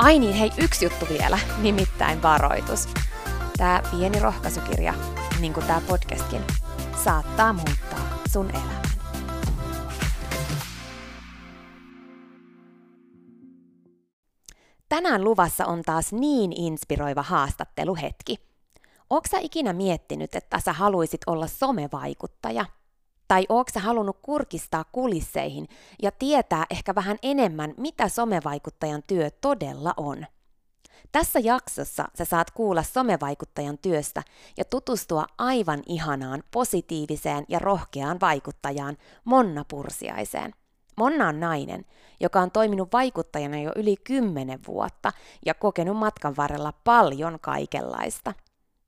Ai niin, hei, yksi juttu vielä, nimittäin varoitus. Tämä pieni rohkaisukirja, niin kuin tämä podcastkin, saattaa muuttaa sun elämän. Tänään luvassa on taas niin inspiroiva haastatteluhetki. Oletko ikinä miettinyt, että sä haluaisit olla somevaikuttaja – tai ootko sä halunnut kurkistaa kulisseihin ja tietää ehkä vähän enemmän, mitä somevaikuttajan työ todella on? Tässä jaksossa sä saat kuulla somevaikuttajan työstä ja tutustua aivan ihanaan, positiiviseen ja rohkeaan vaikuttajaan Monna Pursiaiseen. Monna on nainen, joka on toiminut vaikuttajana jo yli 10 vuotta ja kokenut matkan varrella paljon kaikenlaista.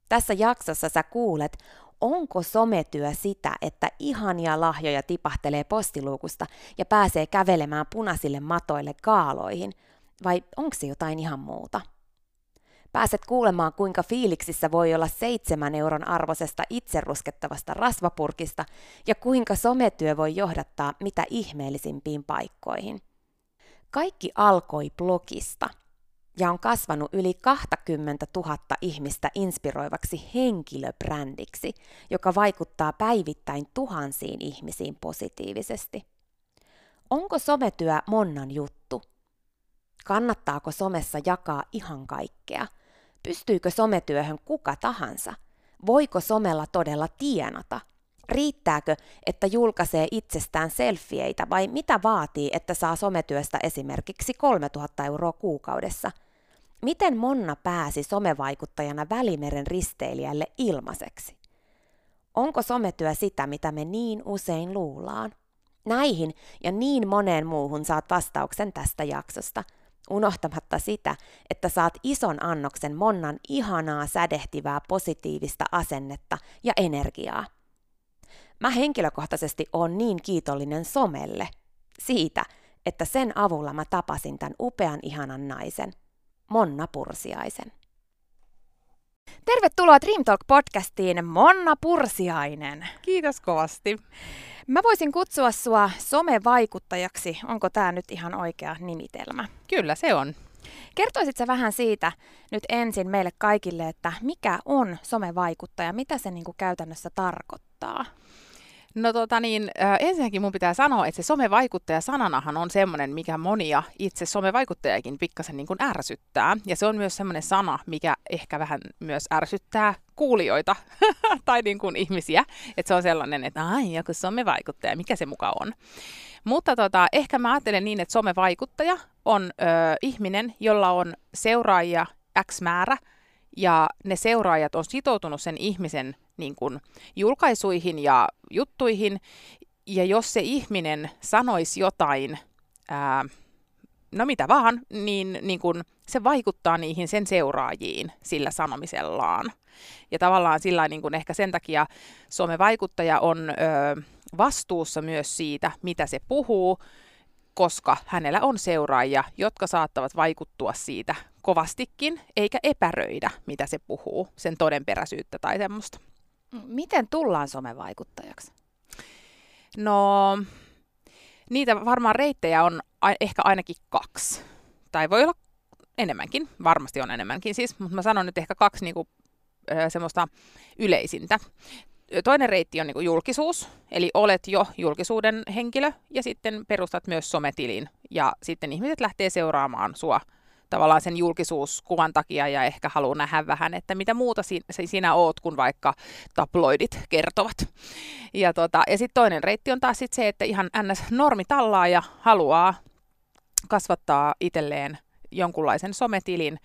Tässä jaksossa sä kuulet, onko sometyö sitä, että ihania lahjoja tipahtelee postiluukusta ja pääsee kävelemään punaisille matoille kaaloihin, vai onko se jotain ihan muuta? Pääset kuulemaan, kuinka fiiliksissä voi olla seitsemän euron arvosesta itseruskettavasta rasvapurkista ja kuinka sometyö voi johdattaa mitä ihmeellisimpiin paikkoihin. Kaikki alkoi blogista – ja on kasvanut yli 20 000 ihmistä inspiroivaksi henkilöbrändiksi, joka vaikuttaa päivittäin tuhansiin ihmisiin positiivisesti. Onko sometyö Monnan juttu? Kannattaako somessa jakaa ihan kaikkea? Pystyykö sometyöhön kuka tahansa? Voiko somella todella tienata? Riittääkö, että julkaisee itsestään selfieitä vai mitä vaatii, että saa sometyöstä esimerkiksi 3000 euroa kuukaudessa? Miten Monna pääsi somevaikuttajana Välimeren risteilijälle ilmaiseksi? Onko sometyö sitä, mitä me niin usein luullaan? Näihin ja niin moneen muuhun saat vastauksen tästä jaksosta, unohtamatta sitä, että saat ison annoksen Monnan ihanaa sädehtivää positiivista asennetta ja energiaa. Mä henkilökohtaisesti on niin kiitollinen somelle siitä, että sen avulla mä tapasin tämän upean ihanan naisen, Monna Pursiaisen. Tervetuloa Dream Talk podcastiin, Monna Pursiainen. Kiitos kovasti. Mä voisin kutsua sua somevaikuttajaksi. Onko tämä nyt ihan oikea nimitelmä? Kyllä se on. Kertoisit sä vähän siitä nyt ensin meille kaikille, että mikä on somevaikuttaja, mitä se niin kuin käytännössä tarkoittaa? No tota niin, ensinnäkin mun pitää sanoa, että se somevaikuttaja sananahan on semmoinen, mikä monia itse somevaikuttajakin pikkasen niin kuin ärsyttää. Ja se on myös semmoinen sana, mikä ehkä vähän myös ärsyttää kuulijoita tai niin kuin ihmisiä. Että se on sellainen, että ai joku somevaikuttaja, mikä se muka on. Mutta tota, ehkä mä ajattelen niin, että somevaikuttaja on ö, ihminen, jolla on seuraajia X määrä, ja ne seuraajat on sitoutunut sen ihmisen niin kuin, julkaisuihin ja juttuihin, ja jos se ihminen sanoisi jotain, ää, no mitä vaan, niin, niin kun se vaikuttaa niihin sen seuraajiin sillä sanomisellaan. Ja tavallaan sillä niin kun ehkä sen takia somevaikuttaja on ö, vastuussa myös siitä, mitä se puhuu, koska hänellä on seuraajia, jotka saattavat vaikuttua siitä kovastikin, eikä epäröidä, mitä se puhuu, sen todenperäisyyttä tai semmoista. Miten tullaan somevaikuttajaksi? No, niitä varmaan reittejä on a- ehkä ainakin kaksi. Tai voi olla enemmänkin, varmasti on enemmänkin siis, mutta mä sanon nyt ehkä kaksi niinku, semmoista yleisintä. Toinen reitti on niinku julkisuus, eli olet jo julkisuuden henkilö ja sitten perustat myös sometilin ja sitten ihmiset lähtee seuraamaan sua tavallaan sen julkisuuskuvan takia ja ehkä haluaa nähdä vähän, että mitä muuta si- sinä oot, kun vaikka tabloidit kertovat. Ja, tota, ja sitten toinen reitti on taas sit se, että ihan ns. normi tallaa ja haluaa kasvattaa itselleen jonkunlaisen sometilin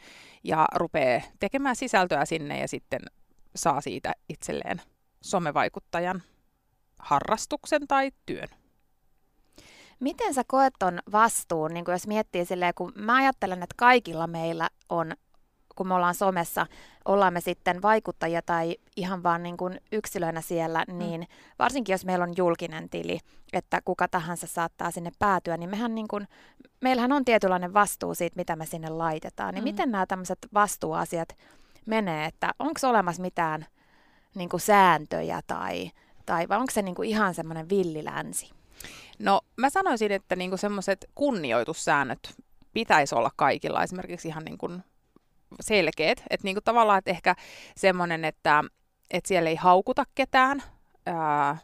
ja rupeaa tekemään sisältöä sinne ja sitten saa siitä itselleen somevaikuttajan harrastuksen tai työn. Miten sä koet ton vastuun, niin jos miettii silleen, kun mä ajattelen, että kaikilla meillä on, kun me ollaan somessa, ollaan me sitten vaikuttajia tai ihan vaan niin kuin yksilöinä siellä, mm. niin varsinkin jos meillä on julkinen tili, että kuka tahansa saattaa sinne päätyä, niin mehän niin kuin, meillähän on tietynlainen vastuu siitä, mitä me sinne laitetaan. Niin mm. miten nämä tämmöiset vastuuasiat menee, että onko olemassa mitään niin kuin sääntöjä tai, tai vai onko se niin kuin ihan semmoinen villilänsi? No mä sanoisin, että niinku semmoiset kunnioitussäännöt pitäisi olla kaikilla esimerkiksi ihan niinku selkeät. Että niinku tavallaan, että ehkä semmoinen, että, että siellä ei haukuta ketään, ää,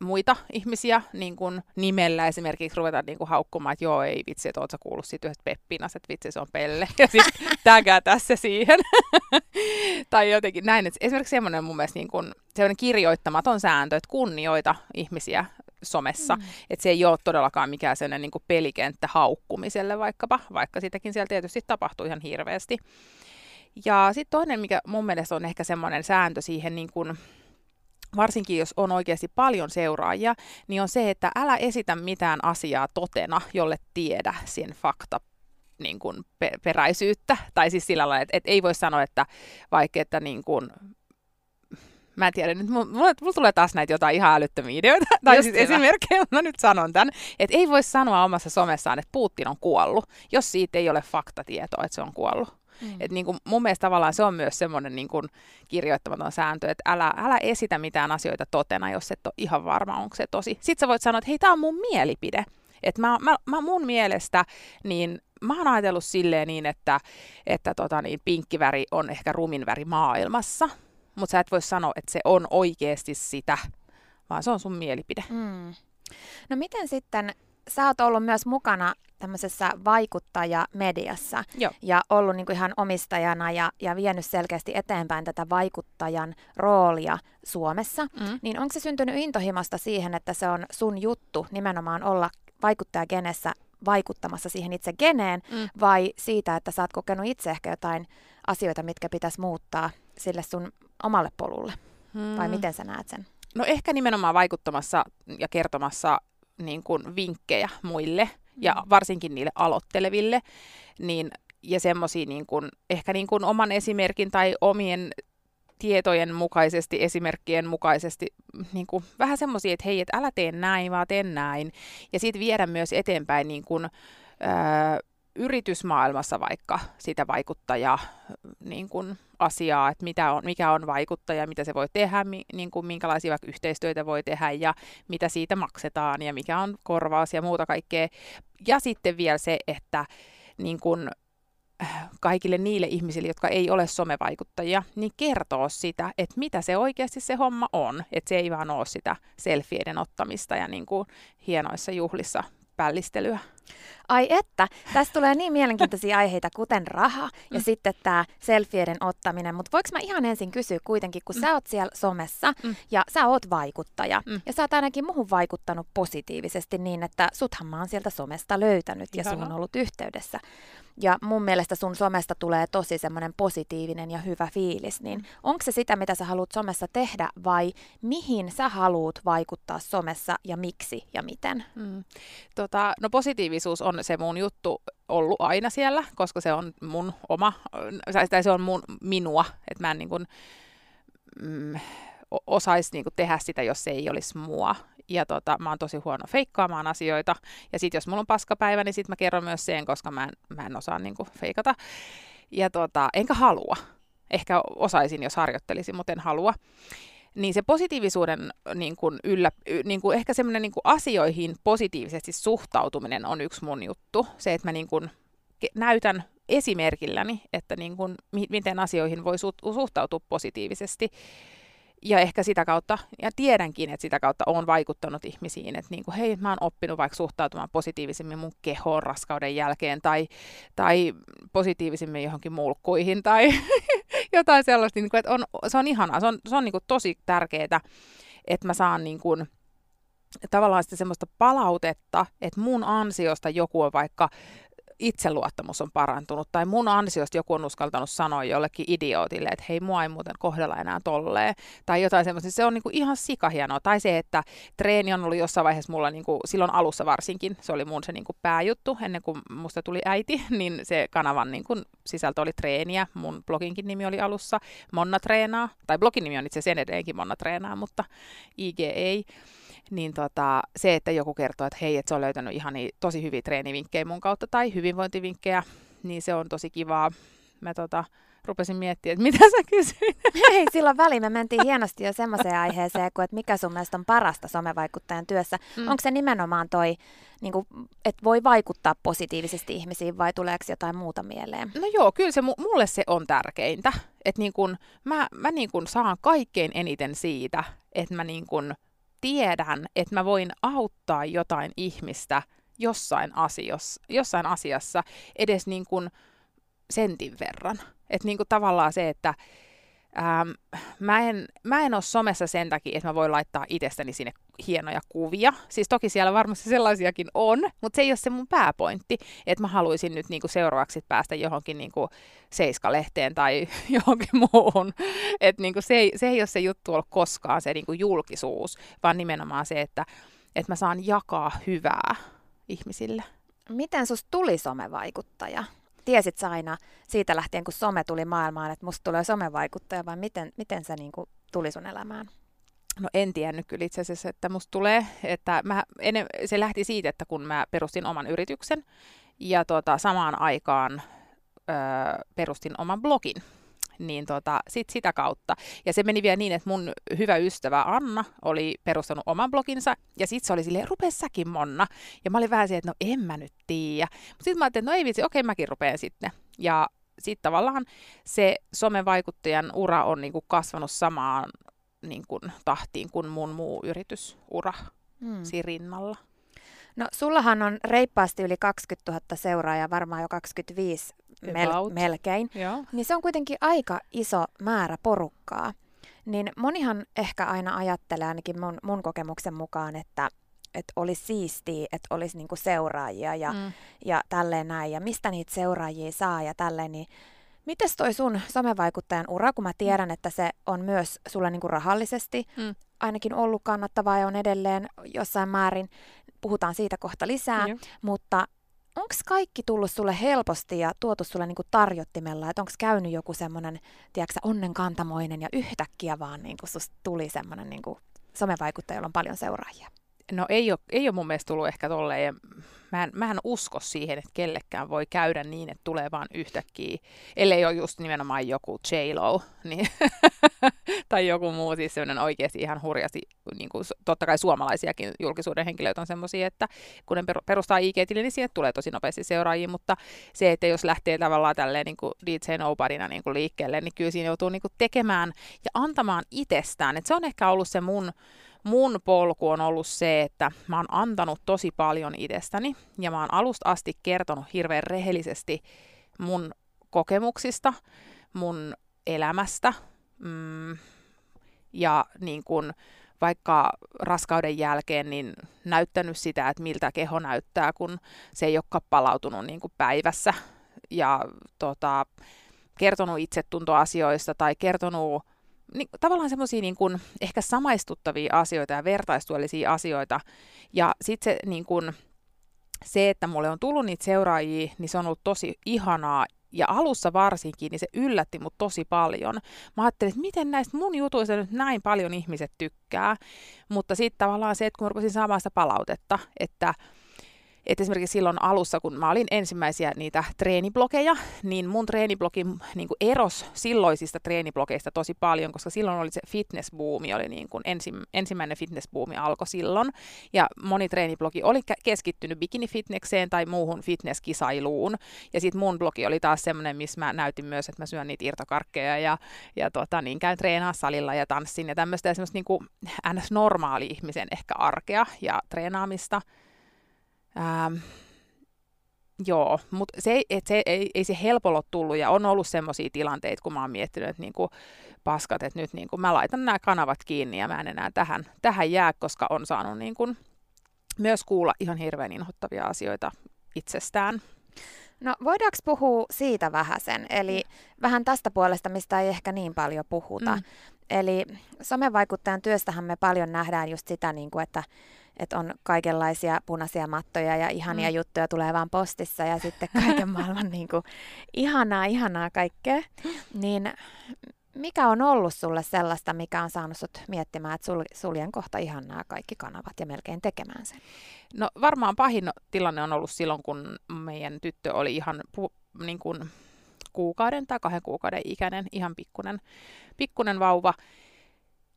muita ihmisiä niin kuin nimellä esimerkiksi ruveta niin haukkumaan, että joo, ei vitsi, että ootko kuullut siitä yhdestä Peppinas, että vitsi, se on pelle. Ja sitten tägää tässä siihen. tai jotenkin näin. Että esimerkiksi semmoinen mun mielestä niin kuin, kirjoittamaton sääntö, että kunnioita ihmisiä somessa. Mm. Että se ei ole todellakaan mikään sellainen niin kuin pelikenttä haukkumiselle vaikkapa, vaikka sitäkin siellä tietysti tapahtuu ihan hirveästi. Ja sitten toinen, mikä mun mielestä on ehkä semmoinen sääntö siihen niin kuin, varsinkin jos on oikeasti paljon seuraajia, niin on se, että älä esitä mitään asiaa totena, jolle tiedä sen fakta niin kuin peräisyyttä. Tai siis sillä lailla, että, että ei voi sanoa, että vaikka että niin kuin, mä en tiedä, nyt mulla, mulla tulee taas näitä jotain ihan älyttömiä ideoita, tai siis esimerkkejä, mä nyt sanon tämän, että ei voi sanoa omassa somessaan, että Putin on kuollut, jos siitä ei ole faktatietoa, että se on kuollut. Mm. Et niin kuin mun mielestä tavallaan se on myös semmoinen niin kuin kirjoittamaton sääntö, että älä, älä esitä mitään asioita totena, jos et ole ihan varma, onko se tosi. Sitten sä voit sanoa, että hei, tämä on mun mielipide. Että mä, mä, mä mun mielestä, niin mä oon ajatellut silleen niin, että, että tota niin, pinkkiväri on ehkä rumin väri maailmassa, mutta sä et voi sanoa, että se on oikeasti sitä, vaan se on sun mielipide. Mm. No miten sitten, sä oot ollut myös mukana tämmöisessä vaikuttajamediassa Joo. ja ollut niin kuin ihan omistajana ja, ja vienyt selkeästi eteenpäin tätä vaikuttajan roolia Suomessa, mm. niin onko se syntynyt intohimosta siihen, että se on sun juttu nimenomaan olla vaikuttajagenessä vaikuttamassa siihen itse geneen, mm. vai siitä, että sä oot kokenut itse ehkä jotain asioita, mitkä pitäisi muuttaa sille sun omalle polulle? Mm. Vai miten sä näet sen? No ehkä nimenomaan vaikuttamassa ja kertomassa niin kuin vinkkejä muille ja mm. varsinkin niille aloitteleville, niin, ja semmoisia niin kuin, ehkä niin kuin oman esimerkin tai omien tietojen mukaisesti, esimerkkien mukaisesti, niin kuin, vähän semmoisia, että hei, et älä tee näin, vaan tee näin. Ja sitten viedä myös eteenpäin niin kuin, ää, yritysmaailmassa vaikka sitä vaikuttajaa niin kuin asiaa, että mitä on, mikä on vaikuttaja, mitä se voi tehdä, mi, niin kuin minkälaisia vaikka yhteistyötä voi tehdä ja mitä siitä maksetaan ja mikä on korvaus ja muuta kaikkea. Ja sitten vielä se, että niin kuin, kaikille niille ihmisille, jotka ei ole somevaikuttajia, niin kertoo sitä, että mitä se oikeasti se homma on. Että se ei vaan ole sitä selfieiden ottamista ja niin kuin hienoissa juhlissa pällistelyä. Ai että, tässä tulee niin mielenkiintoisia aiheita, kuten raha ja mm. sitten tämä selfieiden ottaminen. Mutta voiko mä ihan ensin kysyä kuitenkin, kun mm. sä oot siellä somessa mm. ja sä oot vaikuttaja mm. ja sä oot ainakin muhun vaikuttanut positiivisesti niin, että suthan mä oon sieltä somesta löytänyt ja sun on ollut yhteydessä. Ja mun mielestä sun somesta tulee tosi semmoinen positiivinen ja hyvä fiilis, niin mm. onko se sitä, mitä sä haluat somessa tehdä vai mihin sä haluat vaikuttaa somessa ja miksi ja miten? Mm. Tota, no positiivisuus on se mun juttu ollut aina siellä, koska se on mun oma, tai se on mun, minua, että mä en niin kuin, mm, osaisi niin kuin tehdä sitä, jos se ei olisi mua ja tota, mä oon tosi huono feikkaamaan asioita. Ja sitten jos mulla on paskapäivä, niin sitten mä kerron myös sen, koska mä en, mä en osaa niinku feikata. Ja tota, enkä halua. Ehkä osaisin, jos harjoittelisin, mutta en halua. Niin se positiivisuuden niin kuin yllä, niin kuin ehkä semmoinen niin asioihin positiivisesti suhtautuminen on yksi mun juttu. Se, että mä niin kuin näytän esimerkilläni, että niin kuin, miten asioihin voi suhtautua positiivisesti ja ehkä sitä kautta, ja tiedänkin, että sitä kautta on vaikuttanut ihmisiin, että niin kuin, hei, mä oon oppinut vaikka suhtautumaan positiivisemmin mun kehoon raskauden jälkeen, tai, tai positiivisemmin johonkin mulkkuihin, tai jotain sellaista, niin kuin, että on, se on ihanaa, se on, se on niin kuin tosi tärkeää, että mä saan niin kuin, tavallaan sitä semmoista palautetta, että mun ansiosta joku on vaikka itseluottamus on parantunut, tai mun ansiosta joku on uskaltanut sanoa jollekin idiootille, että hei, mua ei muuten kohdella enää tolleen, tai jotain semmoista. Se on niinku ihan sikahienoa. Tai se, että treeni on ollut jossain vaiheessa mulla, niinku, silloin alussa varsinkin, se oli mun se niinku pääjuttu, ennen kuin musta tuli äiti, niin se kanavan niinku, sisältö oli treeniä. Mun bloginkin nimi oli alussa Monna Treenaa, tai blogin nimi on itse asiassa edelleenkin Monna Treenaa, mutta IG ei niin tota, se, että joku kertoo, että hei, että se on löytänyt ihan niin, tosi hyviä treenivinkkejä mun kautta tai hyvinvointivinkkejä, niin se on tosi kivaa. Mä tota, rupesin miettimään, että mitä sä kysyit. Hei, silloin väliin me mentiin hienosti jo semmoiseen aiheeseen, kuin, että mikä sun mielestä on parasta somevaikuttajan työssä. Mm. Onko se nimenomaan toi, niin kuin, että voi vaikuttaa positiivisesti ihmisiin vai tuleeko jotain muuta mieleen? No joo, kyllä se mulle se on tärkeintä. Että niin kun, mä, mä niin kun saan kaikkein eniten siitä, että mä niin kun tiedän, että mä voin auttaa jotain ihmistä jossain, asiassa, jossain asiassa edes niin kuin sentin verran. Että niin kuin tavallaan se, että Ähm, mä, en, mä en ole somessa sen takia, että mä voin laittaa itsestäni sinne hienoja kuvia. Siis toki siellä varmasti sellaisiakin on, mutta se ei ole se mun pääpointti, että mä haluaisin nyt niinku seuraavaksi päästä johonkin niinku Seiska-lehteen tai johonkin muuhun. Et niinku se, ei, se ei ole se juttu ollut koskaan se niinku julkisuus, vaan nimenomaan se, että, että mä saan jakaa hyvää ihmisille. Miten sus tuli somevaikuttaja? Tiesit sä aina siitä lähtien, kun some tuli maailmaan, että musta tulee somevaikuttaja, vai miten, miten se niin kuin tuli sun elämään? No en tiennyt kyllä itse asiassa, että musta tulee. Että mä, ennen, se lähti siitä, että kun mä perustin oman yrityksen ja tota, samaan aikaan öö, perustin oman blogin niin tota, sit sitä kautta. Ja se meni vielä niin, että mun hyvä ystävä Anna oli perustanut oman bloginsa, ja sit se oli silleen, rupee säkin Monna. Ja mä olin vähän silleen, että no en mä nyt tiedä. Mutta sitten mä ajattelin, että no ei vitsi, okei mäkin rupeen sitten. Ja sitten tavallaan se somevaikuttajan ura on niinku kasvanut samaan niinku, tahtiin kuin mun muu yritysura hmm. siinä rinnalla. No sullahan on reippaasti yli 20 000 seuraajaa, varmaan jo 25 mel- melkein. Joo. Niin se on kuitenkin aika iso määrä porukkaa. Niin monihan ehkä aina ajattelee, ainakin mun, mun kokemuksen mukaan, että että olisi siistiä, että olisi niinku seuraajia ja, mm. ja tälleen näin, ja mistä niitä seuraajia saa ja tälleen, niin Mites toi sun somevaikuttajan ura, kun mä tiedän, että se on myös sulle niinku rahallisesti mm. ainakin ollut kannattavaa ja on edelleen jossain määrin, puhutaan siitä kohta lisää, mm. mutta onko kaikki tullut sulle helposti ja tuotu sulle niinku tarjottimella, että onko käynyt joku semmoinen, tiedätkö onnenkantamoinen ja yhtäkkiä vaan niinku susta tuli semmoinen niinku somevaikuttaja, jolla on paljon seuraajia? No ei ole, ei ole mun mielestä tullut ehkä tolleen. Mä en, mä en usko siihen, että kellekään voi käydä niin, että tulee vaan yhtäkkiä, ellei ole just nimenomaan joku J-Lo, niin, tai joku muu, siis sellainen oikeasti ihan hurjasti, niin kuin, totta kai suomalaisiakin julkisuuden henkilöitä on semmoisia, että kun ne perustaa IG-tilin, niin siihen tulee tosi nopeasti seuraajia, mutta se, että jos lähtee tavallaan tälleen niin kuin DJ Nobodyna niin kuin liikkeelle, niin kyllä siinä joutuu niin kuin tekemään ja antamaan itsestään, että se on ehkä ollut se mun mun polku on ollut se, että mä oon antanut tosi paljon itsestäni ja mä oon alusta asti kertonut hirveän rehellisesti mun kokemuksista, mun elämästä. Mm, ja niin kun vaikka raskauden jälkeen niin näyttänyt sitä, että miltä keho näyttää, kun se ei ole palautunut niin kuin päivässä ja tota, kertonut itsetuntoasioista tai kertonut niin, tavallaan semmoisia niin kuin, ehkä samaistuttavia asioita ja vertaistuellisia asioita. Ja sitten se, niin kuin, se, että mulle on tullut niitä seuraajia, niin se on ollut tosi ihanaa. Ja alussa varsinkin, niin se yllätti mut tosi paljon. Mä ajattelin, että miten näistä mun jutuista nyt näin paljon ihmiset tykkää. Mutta sitten tavallaan se, että kun mä rupesin saamaan sitä palautetta, että et esimerkiksi silloin alussa, kun mä olin ensimmäisiä niitä treeniblogeja, niin mun treeniblogi niin kuin eros silloisista treeniblogeista tosi paljon, koska silloin oli se fitnessbuumi, oli niin kuin ensi, ensimmäinen fitnessbuumi alkoi silloin. Ja moni treeniblogi oli keskittynyt bikinifitnekseen tai muuhun fitnesskisailuun. Ja sitten mun blogi oli taas semmoinen, missä mä näytin myös, että mä syön niitä irtokarkkeja ja, ja tota, niin käyn treenaa salilla ja tanssin ja tämmöistä semmoista niin kuin ns-normaali ihmisen ehkä arkea ja treenaamista. Ähm, joo, mutta se, et se, ei, ei se helpolla ole tullut ja on ollut semmoisia tilanteita, kun mä oon miettinyt, että niinku, paskat, että nyt niinku, mä laitan nämä kanavat kiinni ja mä en enää tähän, tähän jää, koska on saanut niinku, myös kuulla ihan hirveän inhottavia asioita itsestään. No voidaanko puhua siitä vähän sen, eli mm. vähän tästä puolesta, mistä ei ehkä niin paljon puhuta. Mm. Eli somevaikuttajan työstähän me paljon nähdään just sitä, niin kuin, että että on kaikenlaisia punaisia mattoja ja ihania mm. juttuja tulee vaan postissa ja sitten kaiken maailman niin kuin, ihanaa, ihanaa kaikkea. Niin mikä on ollut sulle sellaista, mikä on saanut sut miettimään, että sul, suljen kohta ihan nämä kaikki kanavat ja melkein tekemään sen? No varmaan pahin tilanne on ollut silloin, kun meidän tyttö oli ihan pu, niin kuin kuukauden tai kahden kuukauden ikäinen, ihan pikkunen, pikkunen vauva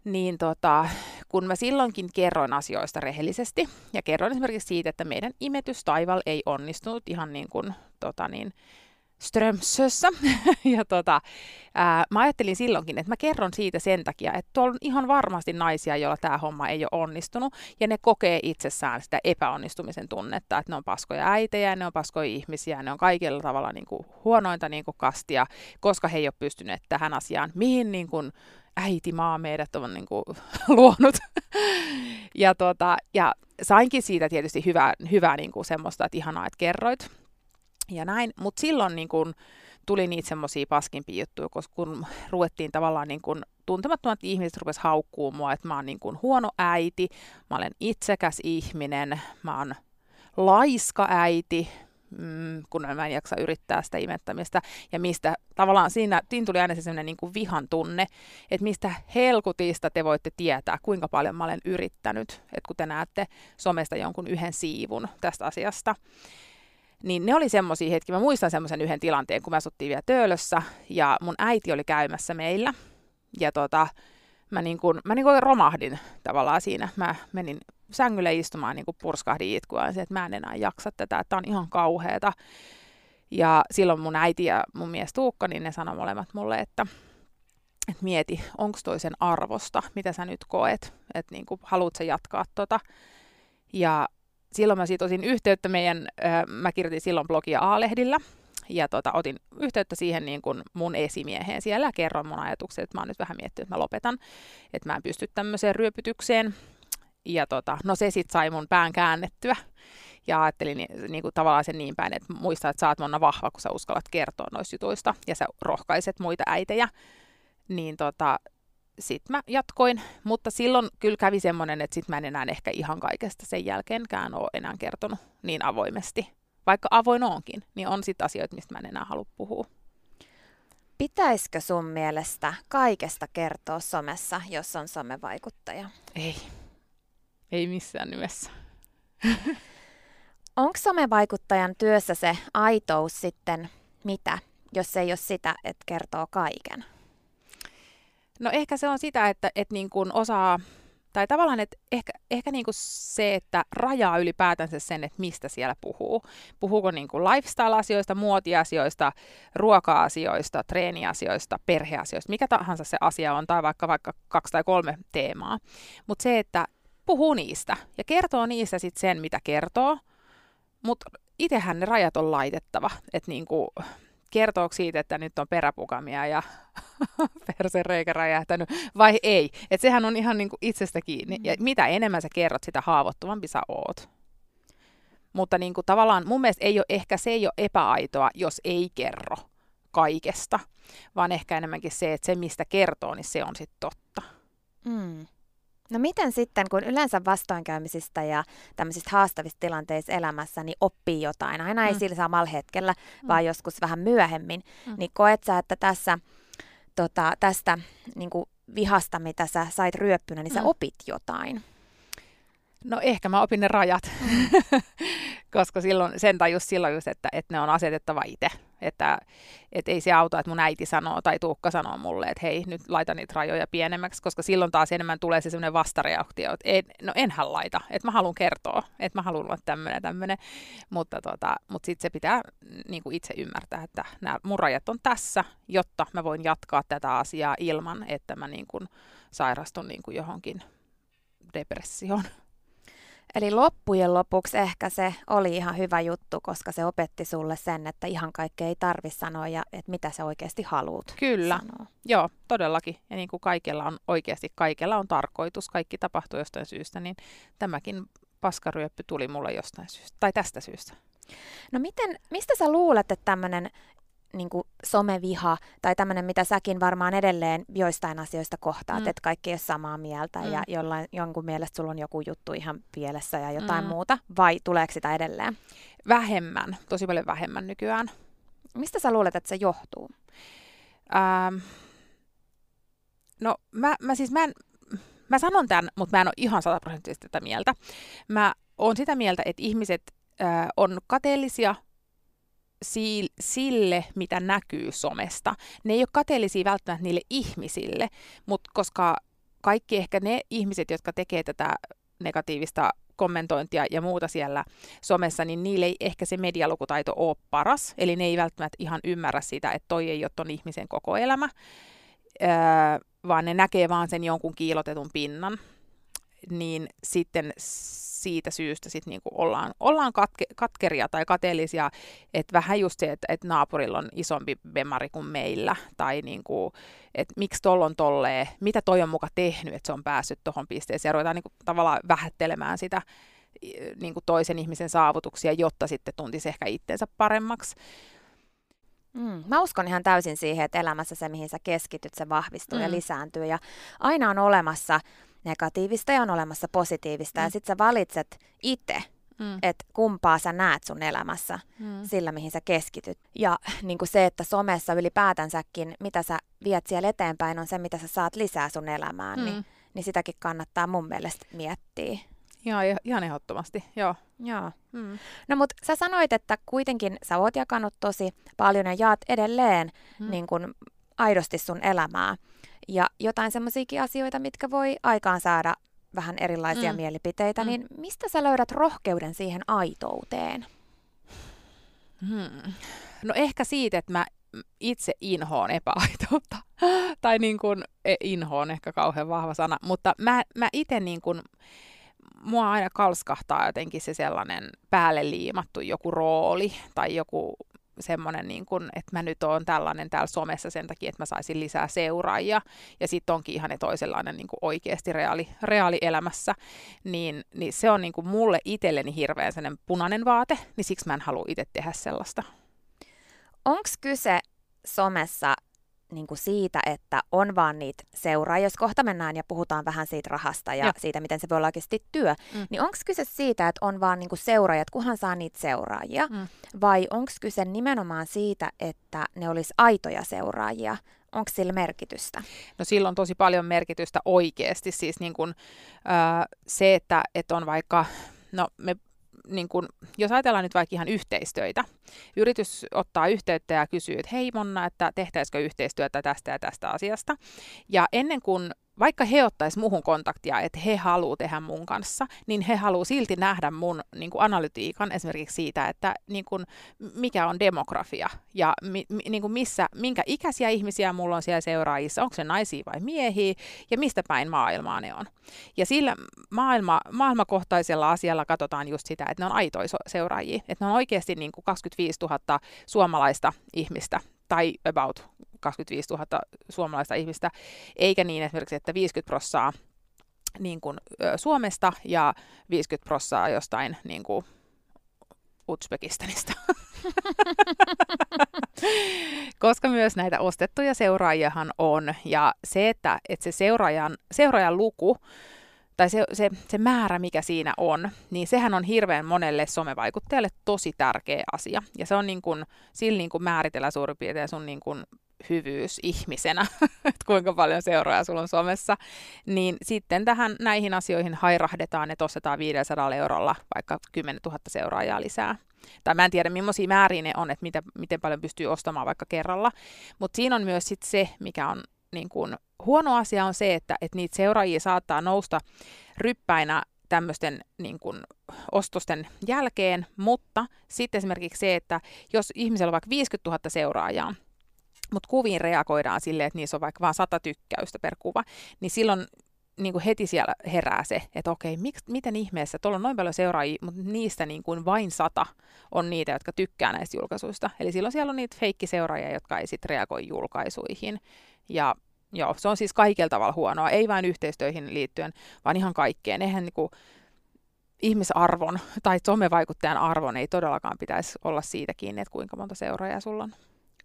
niin tota, kun mä silloinkin kerroin asioista rehellisesti ja kerroin esimerkiksi siitä, että meidän imetystaival ei onnistunut ihan niin kuin tota niin, Strömsössä. ja tota, ää, mä ajattelin silloinkin, että mä kerron siitä sen takia, että tuolla on ihan varmasti naisia, joilla tämä homma ei ole onnistunut, ja ne kokee itsessään sitä epäonnistumisen tunnetta, että ne on paskoja äitejä, ne on paskoja ihmisiä, ne on kaikilla tavalla niin kuin, huonointa niin kuin, kastia, koska he ei ole pystyneet tähän asiaan, mihin niin kuin, äiti maa meidät on niin kuin, luonut. ja, tota, ja sainkin siitä tietysti hyvää, hyvää niin kuin semmoista, että ihanaa, että kerroit. Ja näin, mutta silloin niin kuin, tuli niitä semmoisia paskimpia juttuja, koska kun ruvettiin tavallaan niin kuin, tuntemattomat ihmiset rupes haukkuu mua, että mä oon niin kuin huono äiti, mä olen itsekäs ihminen, mä oon laiska äiti, mm, kun mä en jaksa yrittää sitä imettämistä, ja mistä tavallaan siinä, siinä tuli aina se sellainen niin kuin vihan tunne, että mistä helkutista te voitte tietää, kuinka paljon mä olen yrittänyt, että kun te näette somesta jonkun yhden siivun tästä asiasta, niin ne oli semmoisia hetkiä. Mä muistan semmoisen yhden tilanteen, kun mä asuttiin vielä Töölössä ja mun äiti oli käymässä meillä. Ja tota, mä, niin kuin, mä niin kuin romahdin tavallaan siinä. Mä menin sängylle istumaan niin kuin purskahdin itkua, että mä en enää jaksa tätä, että on ihan kauheeta. Ja silloin mun äiti ja mun mies Tuukka, niin ne sanoi molemmat mulle, että, että mieti, onko toisen arvosta, mitä sä nyt koet, että niin kuin, haluat sä jatkaa tota. Ja silloin mä siitä otin yhteyttä meidän, äh, mä kirjoitin silloin blogia A-lehdillä, ja tota, otin yhteyttä siihen niin kuin mun esimieheen siellä ja kerroin mun ajatukset, että mä oon nyt vähän miettinyt, että mä lopetan, että mä en pysty tämmöiseen ryöpytykseen. Ja tota, no se sitten sai mun pään käännettyä. Ja ajattelin niin, niin kuin tavallaan sen niin päin, että muista, että sä oot Monna vahva, kun sä uskallat kertoa noista jutuista ja sä rohkaiset muita äitejä. Niin tota, sitten mä jatkoin, mutta silloin kyllä kävi semmoinen, että sitten mä en enää ehkä ihan kaikesta sen jälkeenkään ole enää kertonut niin avoimesti. Vaikka avoin onkin, niin on sitten asioita, mistä mä en enää halua puhua. Pitäisikö sun mielestä kaikesta kertoa somessa, jos on somevaikuttaja? Ei. Ei missään nimessä. Onko somevaikuttajan työssä se aitous sitten mitä, jos ei ole sitä, että kertoo kaiken? No ehkä se on sitä, että, että niin kuin osaa, tai tavallaan, että ehkä, ehkä niin kuin se, että rajaa ylipäätänsä sen, että mistä siellä puhuu. Puhuuko niin kuin lifestyle-asioista, muotiasioista, ruoka-asioista, treeniasioista, perheasioista, mikä tahansa se asia on, tai vaikka, vaikka kaksi tai kolme teemaa. Mutta se, että puhuu niistä ja kertoo niistä sitten sen, mitä kertoo, mutta itsehän ne rajat on laitettava. Että niin kuin, kertooko siitä, että nyt on peräpukamia ja persen reikä räjähtänyt, vai ei. Et sehän on ihan niin kuin itsestä kiinni. Ja mm. mitä enemmän sä kerrot, sitä haavoittuvampi sä oot. Mutta niin kuin tavallaan mun mielestä ei ole, ehkä se ei ole epäaitoa, jos ei kerro kaikesta, vaan ehkä enemmänkin se, että se mistä kertoo, niin se on sitten totta. Mm. No miten sitten, kun yleensä vastoinkäymisistä ja tämmöisistä haastavista tilanteissa elämässä, niin oppii jotain, aina ei mm. sillä samalla hetkellä, mm. vaan joskus vähän myöhemmin, mm. niin koet sä, että tässä, tota, tästä niin kuin vihasta, mitä sä sait ryöppynä, niin sä mm. opit jotain? No ehkä mä opin ne rajat, mm. koska silloin, sen tajus silloin just, että, että ne on asetettava itse. Että, että ei se auta, että mun äiti sanoo tai Tuukka sanoo mulle, että hei, nyt laita niitä rajoja pienemmäksi, koska silloin taas enemmän tulee se semmoinen vastareaktio, että en, no enhän laita, että mä haluan kertoa, että mä haluan olla tämmöinen tämmöinen, mutta, tota, mutta sitten se pitää niin kuin itse ymmärtää, että nämä mun rajat on tässä, jotta mä voin jatkaa tätä asiaa ilman, että mä niin kuin sairastun niin kuin johonkin depressioon. Eli loppujen lopuksi ehkä se oli ihan hyvä juttu, koska se opetti sulle sen, että ihan kaikkea ei tarvi sanoa ja että mitä sä oikeasti haluat Kyllä, sanoa. joo, todellakin. Ja niin kuin kaikella on oikeasti, kaikella on tarkoitus, kaikki tapahtuu jostain syystä, niin tämäkin paskaryöppy tuli mulle jostain syystä, tai tästä syystä. No miten, mistä sä luulet, että tämmöinen niin kuin someviha tai tämmöinen, mitä säkin varmaan edelleen joistain asioista kohtaat, mm. että kaikki ei ole samaa mieltä mm. ja jollain, jonkun mielestä sulla on joku juttu ihan pielessä ja jotain mm. muuta, vai tuleeko sitä edelleen? Vähemmän, tosi paljon vähemmän nykyään. Mistä sä luulet, että se johtuu? Ähm, no mä, mä siis mä en, mä sanon tämän, mutta mä en ole ihan sataprosenttisesti tätä mieltä. Mä oon sitä mieltä, että ihmiset äh, on kateellisia sille, mitä näkyy somesta. Ne ei ole kateellisia välttämättä niille ihmisille, mutta koska kaikki ehkä ne ihmiset, jotka tekee tätä negatiivista kommentointia ja muuta siellä somessa, niin niille ei ehkä se medialukutaito ole paras. Eli ne ei välttämättä ihan ymmärrä sitä, että toi ei ole ton ihmisen koko elämä, öö, vaan ne näkee vaan sen jonkun kiilotetun pinnan. Niin sitten siitä syystä sit niinku ollaan, ollaan katke, katkeria tai kateellisia, että vähän just se, että, että naapurilla on isompi bemari kuin meillä, tai niinku, että miksi tuolla on tolleen, mitä toi on muka tehnyt, että se on päässyt tuohon pisteeseen, ja ruvetaan niinku tavallaan vähättelemään sitä niinku toisen ihmisen saavutuksia, jotta sitten tuntisi ehkä itsensä paremmaksi. Mm, mä uskon ihan täysin siihen, että elämässä se, mihin sä keskityt, se vahvistuu mm. ja lisääntyy. Ja aina on olemassa negatiivista ja on olemassa positiivista. Mm. Ja sit sä valitset itse, mm. että kumpaa sä näet sun elämässä mm. sillä, mihin sä keskityt. Ja niin kuin se, että somessa ylipäätänsäkin, mitä sä viet siellä eteenpäin, on se, mitä sä saat lisää sun elämään. Niin, mm. Niin, niin sitäkin kannattaa mun mielestä miettiä. Joo, ihan ehdottomasti, joo. Joo. Mm. No mutta sä sanoit, että kuitenkin sä oot jakanut tosi paljon ja jaat edelleen mm. niin kun, aidosti sun elämää ja jotain semmoisiakin asioita, mitkä voi aikaan saada vähän erilaisia mm. mielipiteitä, mm. niin mistä sä löydät rohkeuden siihen aitouteen? Hmm. No ehkä siitä, että mä itse inhoon epäaitoutta. tai niin kuin, e, inhoon ehkä kauhean vahva sana, mutta mä, mä itse niin kuin, mua aina kalskahtaa jotenkin se sellainen päälle liimattu joku rooli tai joku semmoinen, niin kun, että mä nyt oon tällainen täällä somessa sen takia, että mä saisin lisää seuraajia, ja sitten onkin ihan ne toisenlainen niin oikeasti reaali, reaalielämässä, niin, niin se on niin mulle itselleni hirveän sellainen punainen vaate, niin siksi mä en halua itse tehdä sellaista. Onko kyse somessa niin kuin siitä, että on vaan niitä seuraajia, jos kohta mennään ja puhutaan vähän siitä rahasta ja, ja. siitä, miten se voi olla oikeasti työ, mm. niin onko kyse siitä, että on vaan niin kuin seuraajat, kunhan saa niitä seuraajia, mm. vai onko kyse nimenomaan siitä, että ne olisi aitoja seuraajia? Onko sillä merkitystä? No sillä on tosi paljon merkitystä oikeasti. Siis niin kuin, äh, se, että, että on vaikka, no me niin kun, jos ajatellaan nyt vaikka ihan yhteistöitä, yritys ottaa yhteyttä ja kysyy, että hei Monna, että tehtäisikö yhteistyötä tästä ja tästä asiasta. Ja ennen kuin vaikka he ottaisi muhun kontaktia, että he haluaa tehdä mun kanssa, niin he haluaa silti nähdä mun niin kuin analytiikan esimerkiksi siitä, että niin kuin, mikä on demografia ja mi, mi, niin kuin missä, minkä ikäisiä ihmisiä mulla on siellä seuraajissa, onko se naisia vai miehiä ja mistä päin maailmaa ne on. Ja sillä maailma, maailmakohtaisella asialla katsotaan just sitä, että ne on aitoja seuraajia, että ne on oikeasti niin kuin 25 000 suomalaista ihmistä tai about 25 000 suomalaista ihmistä, eikä niin esimerkiksi, että 50 prossaa niin kuin, Suomesta ja 50 prossaa jostain niin kuin, Uzbekistanista. Koska myös näitä ostettuja seuraajahan on. Ja se, että, että se seuraajan, seuraajan luku tai se, se, se määrä, mikä siinä on, niin sehän on hirveän monelle somevaikuttajalle tosi tärkeä asia. Ja se on niin kuin, sillä niin kuin määritellä suurin piirtein sun niin kuin hyvyys ihmisenä, että kuinka paljon seuraajia sulla on somessa, niin sitten tähän näihin asioihin hairahdetaan, että ostetaan 500 eurolla vaikka 10 000 seuraajaa lisää. Tai mä en tiedä, millaisia määriä ne on, että miten, miten paljon pystyy ostamaan vaikka kerralla. Mutta siinä on myös sit se, mikä on niin kun, huono asia on se, että, että niitä seuraajia saattaa nousta ryppäinä tämmöisten niin kun, ostosten jälkeen, mutta sitten esimerkiksi se, että jos ihmisellä on vaikka 50 000 seuraajaa, mutta kuviin reagoidaan silleen, että niissä on vaikka vain sata tykkäystä per kuva, niin silloin niin kuin heti siellä herää se, että okei, miksi, miten ihmeessä, tuolla on noin paljon seuraajia, mutta niistä niin kuin vain sata on niitä, jotka tykkää näistä julkaisuista. Eli silloin siellä on niitä feikkiseuraajia, jotka ei sitten reagoi julkaisuihin. Ja joo, se on siis kaikella tavalla huonoa, ei vain yhteistöihin liittyen, vaan ihan kaikkeen. Eihän niin kuin, ihmisarvon tai somevaikuttajan arvon ei todellakaan pitäisi olla siitä kiinni, että kuinka monta seuraajaa sulla on.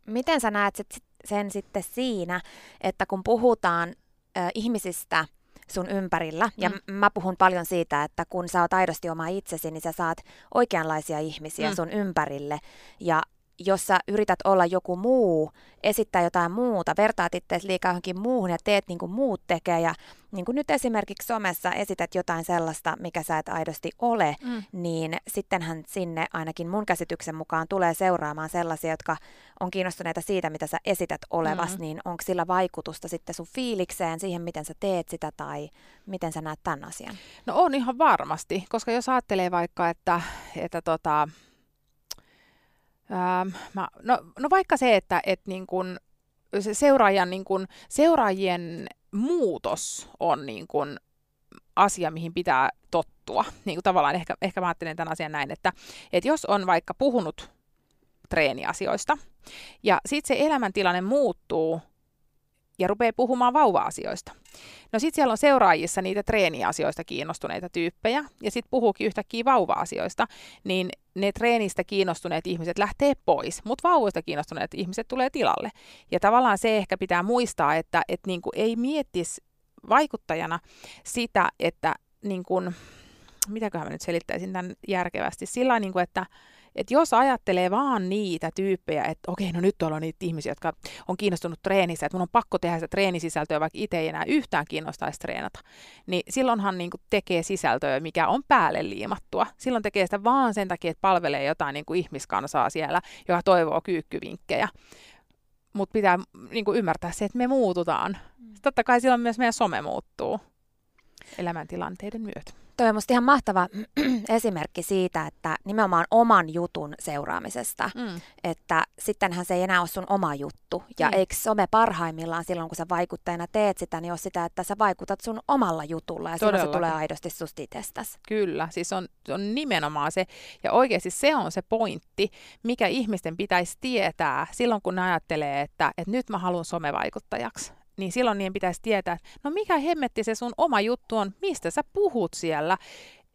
Miten sä näet sen sitten siinä, että kun puhutaan ö, ihmisistä sun ympärillä, ja mm. mä puhun paljon siitä, että kun sä oot aidosti oma itsesi, niin sä saat oikeanlaisia ihmisiä mm. sun ympärille, ja jos sä yrität olla joku muu, esittää jotain muuta, vertaat itseäsi liikaa johonkin muuhun ja teet niin kuin muut tekee ja niin kuin nyt esimerkiksi somessa esität jotain sellaista, mikä sä et aidosti ole, mm. niin sittenhän sinne ainakin mun käsityksen mukaan tulee seuraamaan sellaisia, jotka on kiinnostuneita siitä, mitä sä esität olevas, mm. niin onko sillä vaikutusta sitten sun fiilikseen, siihen miten sä teet sitä tai miten sä näet tämän asian? No on ihan varmasti, koska jos ajattelee vaikka, että, että tota, Ähm, mä, no, no vaikka se, että et niin kun, se seuraajan, niin kun, seuraajien muutos on niin kun, asia, mihin pitää tottua. Niin tavallaan ehkä, ehkä mä ajattelen tämän asian näin, että, että jos on vaikka puhunut treeniasioista, ja sitten se elämäntilanne muuttuu ja rupeaa puhumaan vauva-asioista. No sitten siellä on seuraajissa niitä treeniasioista kiinnostuneita tyyppejä, ja sitten puhuukin yhtäkkiä vauva-asioista, niin ne treenistä kiinnostuneet ihmiset lähtee pois, mutta vauvoista kiinnostuneet ihmiset tulee tilalle. Ja tavallaan se ehkä pitää muistaa, että et niinku ei miettisi vaikuttajana sitä, että niin kuin, mitäköhän mä nyt selittäisin tämän järkevästi, sillä niin kuin, että että jos ajattelee vaan niitä tyyppejä, että okei, no nyt tuolla on niitä ihmisiä, jotka on kiinnostunut treenissä, että mun on pakko tehdä sitä treenisisältöä, vaikka itse ei enää yhtään kiinnostaisi treenata, niin silloinhan niin kuin tekee sisältöä, mikä on päälle liimattua. Silloin tekee sitä vaan sen takia, että palvelee jotain niin kuin ihmiskansaa siellä, joka toivoo kyykkyvinkkejä. Mutta pitää niin kuin ymmärtää se, että me muututaan. Mm. Totta kai silloin myös meidän some muuttuu elämäntilanteiden myötä. Toi on musta ihan mahtava esimerkki siitä, että nimenomaan oman jutun seuraamisesta, mm. että sittenhän se ei enää ole sun oma juttu. Ja mm. eikö some parhaimmillaan silloin, kun sä vaikuttajana teet sitä, niin ole sitä, että sä vaikutat sun omalla jutulla ja silloin se tulee aidosti susta itsestäsi. Kyllä, siis on, on nimenomaan se, ja oikeasti se on se pointti, mikä ihmisten pitäisi tietää silloin, kun ne ajattelee, että, että nyt mä haluan somevaikuttajaksi niin silloin niin pitäisi tietää, että no mikä hemmetti se sun oma juttu on, mistä sä puhut siellä.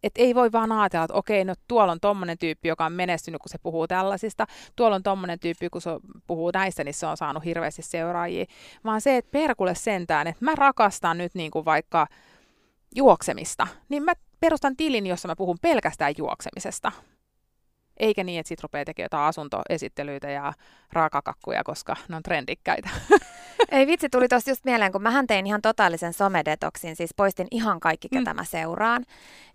Että ei voi vaan ajatella, että okei, no tuolla on tommonen tyyppi, joka on menestynyt, kun se puhuu tällaisista. Tuolla on tommonen tyyppi, kun se puhuu näistä, niin se on saanut hirveästi seuraajia. Vaan se, että perkulle sentään, että mä rakastan nyt niin kuin vaikka juoksemista, niin mä perustan tilin, jossa mä puhun pelkästään juoksemisesta. Eikä niin, että sit rupeaa tekemään jotain asuntoesittelyitä ja raakakakkuja, koska ne on trendikkäitä. Ei vitsi, tuli tosta just mieleen, kun mähän tein ihan totaalisen somedetoksin, siis poistin ihan kaikki, ketä mm. mä seuraan.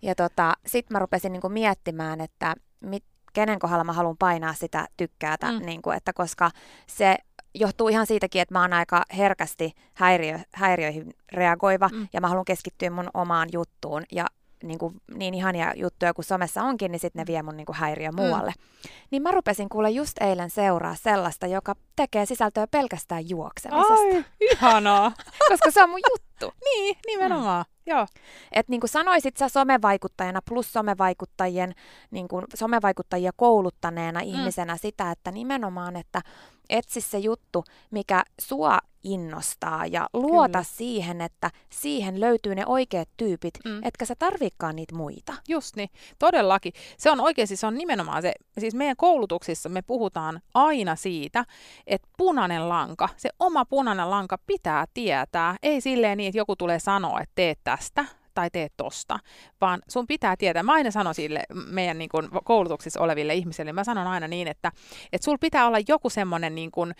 Ja tota, sit mä rupesin niinku miettimään, että mit, kenen kohdalla mä haluan painaa sitä tykkäätä, mm. niinku, että koska se johtuu ihan siitäkin, että mä oon aika herkästi häiriö, häiriöihin reagoiva mm. ja mä haluan keskittyä mun omaan juttuun ja niin, kuin, niin ihania juttuja kuin somessa onkin, niin sitten ne vie mun niin kuin häiriö mm. muualle. Mm. Niin mä rupesin kuule just eilen seuraa sellaista, joka tekee sisältöä pelkästään juoksemisesta. Ai, ihanaa! Koska se on mun juttu. Niin, nimenomaan. Mm. Joo. Et niin kuin sanoisit sä somevaikuttajana plus somevaikuttajien, niin kuin somevaikuttajia kouluttaneena mm. ihmisenä sitä, että nimenomaan, että etsi se juttu, mikä sua innostaa ja luota Kyllä. siihen, että siihen löytyy ne oikeat tyypit, mm. etkä sä tarvikaan niitä muita. Just niin, todellakin. Se on oikeasti, se on nimenomaan se, siis meidän koulutuksissa me puhutaan aina siitä, että punainen lanka, se oma punainen lanka pitää tietää. Ei silleen niin, että joku tulee sanoa, että teet tästä, tai tee tosta, vaan sun pitää tietää. Mä aina sanon sille meidän niin kuin, koulutuksissa oleville ihmisille, mä sanon aina niin, että, että sul pitää olla joku semmoinen niin kuin,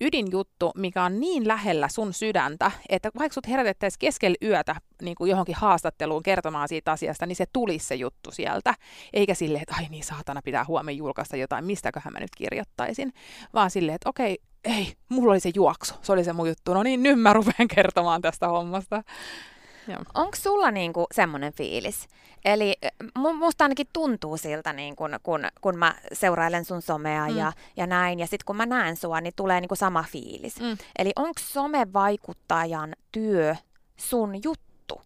ydinjuttu, mikä on niin lähellä sun sydäntä, että vaikka sut herätettäisiin keskellä yötä niin kuin johonkin haastatteluun kertomaan siitä asiasta, niin se tulisi se juttu sieltä. Eikä sille, että ai niin saatana pitää huomenna julkaista jotain, mistäköhän mä nyt kirjoittaisin, vaan silleen, että okei, ei, mulla oli se juoksu, se oli se mun juttu, no niin, nyt mä rupean kertomaan tästä hommasta. Onko sulla niinku semmoinen fiilis? Eli musta ainakin tuntuu siltä, niin kun, kun, kun mä seurailen sun somea mm. ja, ja näin, ja sitten kun mä näen sua, niin tulee niinku sama fiilis. Mm. Eli onko somevaikuttajan työ sun juttu?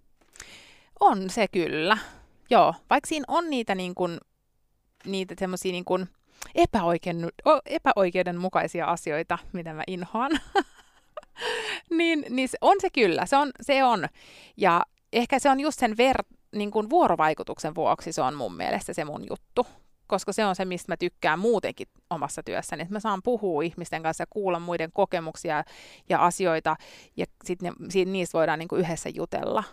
On se kyllä. Joo, vaikka siinä on niitä, niin kun, niitä semmoisia niin kun epäoikeuden, epäoikeudenmukaisia asioita, mitä mä inhoan. niin, niin on se kyllä, se on, se on. Ja ehkä se on just sen ver, niin kuin vuorovaikutuksen vuoksi se on mun mielestä se mun juttu. Koska se on se, mistä mä tykkään muutenkin omassa työssäni. Että mä saan puhua ihmisten kanssa ja kuulla muiden kokemuksia ja asioita, ja sitten niistä voidaan niin kuin yhdessä jutella.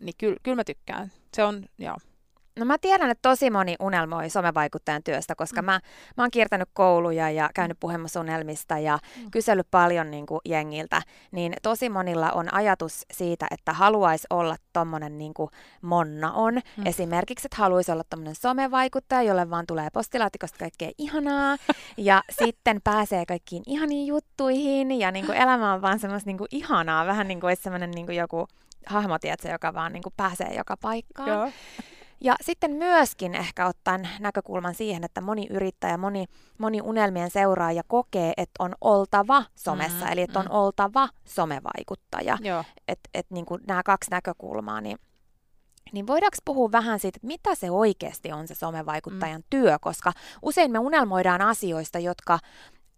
Niin kyllä, kyllä mä tykkään. Se on, joo. No mä tiedän, että tosi moni unelmoi somevaikuttajan työstä, koska mm. mä, mä oon kiertänyt kouluja ja käynyt mm. puhumassa unelmista ja mm. kysellyt paljon niin kuin jengiltä, niin tosi monilla on ajatus siitä, että haluaisi olla tommonen niin kuin Monna on. Mm. Esimerkiksi, että haluaisi olla tommonen somevaikuttaja, jolle vaan tulee postilaatikosta kaikkea ihanaa ja sitten pääsee kaikkiin ihaniin juttuihin ja niin kuin elämä on vaan semmoista niin kuin ihanaa, vähän niin kuin olisi semmoinen niin kuin joku hahmo, tiedätkö, joka vaan niin kuin pääsee joka paikkaan. Joo. Ja sitten myöskin ehkä ottaen näkökulman siihen, että moni yrittäjä, moni, moni unelmien seuraaja kokee, että on oltava somessa, mm, eli että on mm. oltava somevaikuttaja. Että et niin nämä kaksi näkökulmaa, niin niin voidaanko puhua vähän siitä, että mitä se oikeasti on se somevaikuttajan mm. työ, koska usein me unelmoidaan asioista, jotka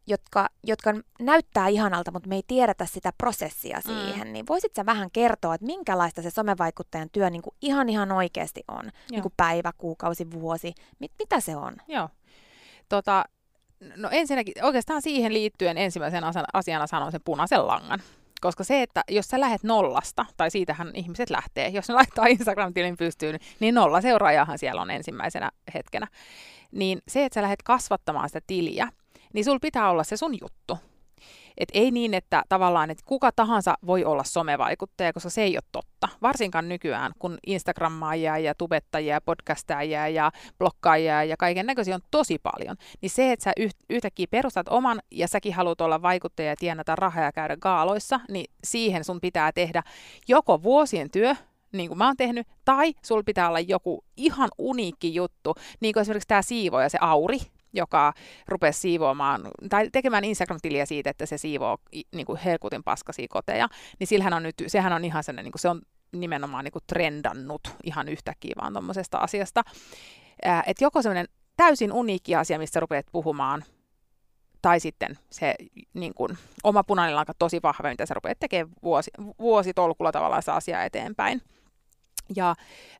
jotka, jotka näyttää ihanalta, mutta me ei tiedetä sitä prosessia mm. siihen, mm. niin voisit sä vähän kertoa, että minkälaista se somevaikuttajan työ niin kuin ihan ihan oikeasti on? Niin kuin päivä, kuukausi, vuosi, mit, mitä se on? Joo. Tota, no ensinnäkin oikeastaan siihen liittyen ensimmäisen asiana sanon sen punaisen langan. Koska se, että jos sä lähdet nollasta, tai siitähän ihmiset lähtee, jos ne laittaa Instagram-tilin pystyyn, niin nolla seuraajahan siellä on ensimmäisenä hetkenä. Niin se, että sä lähdet kasvattamaan sitä tiliä, niin sul pitää olla se sun juttu. Et ei niin, että tavallaan, että kuka tahansa voi olla somevaikuttaja, koska se ei ole totta. Varsinkaan nykyään, kun Instagrammaajia ja tubettajia ja podcastajia ja blokkaajia ja kaiken näköisiä on tosi paljon. Niin se, että sä yhtäkkiä perustat oman ja säkin haluat olla vaikuttaja ja tienata rahaa ja käydä gaaloissa, niin siihen sun pitää tehdä joko vuosien työ, niin kuin mä oon tehnyt, tai sul pitää olla joku ihan uniikki juttu, niin kuin esimerkiksi tämä siivoja, se Auri, joka rupesi siivoamaan, tai tekemään Instagram-tiliä siitä, että se siivoo niin kuin helkutin paskasia koteja, niin sillähän on nyt, sehän on ihan sellainen, niin kuin se on nimenomaan niin kuin trendannut ihan yhtäkkiä vaan tuommoisesta asiasta. Että joko semmoinen täysin uniikki asia, mistä rupeat puhumaan, tai sitten se niin kuin, oma punainen lanka tosi vahva, mitä sä rupeat tekemään vuosi, vuositolkulla tavallaan se asia eteenpäin. Ja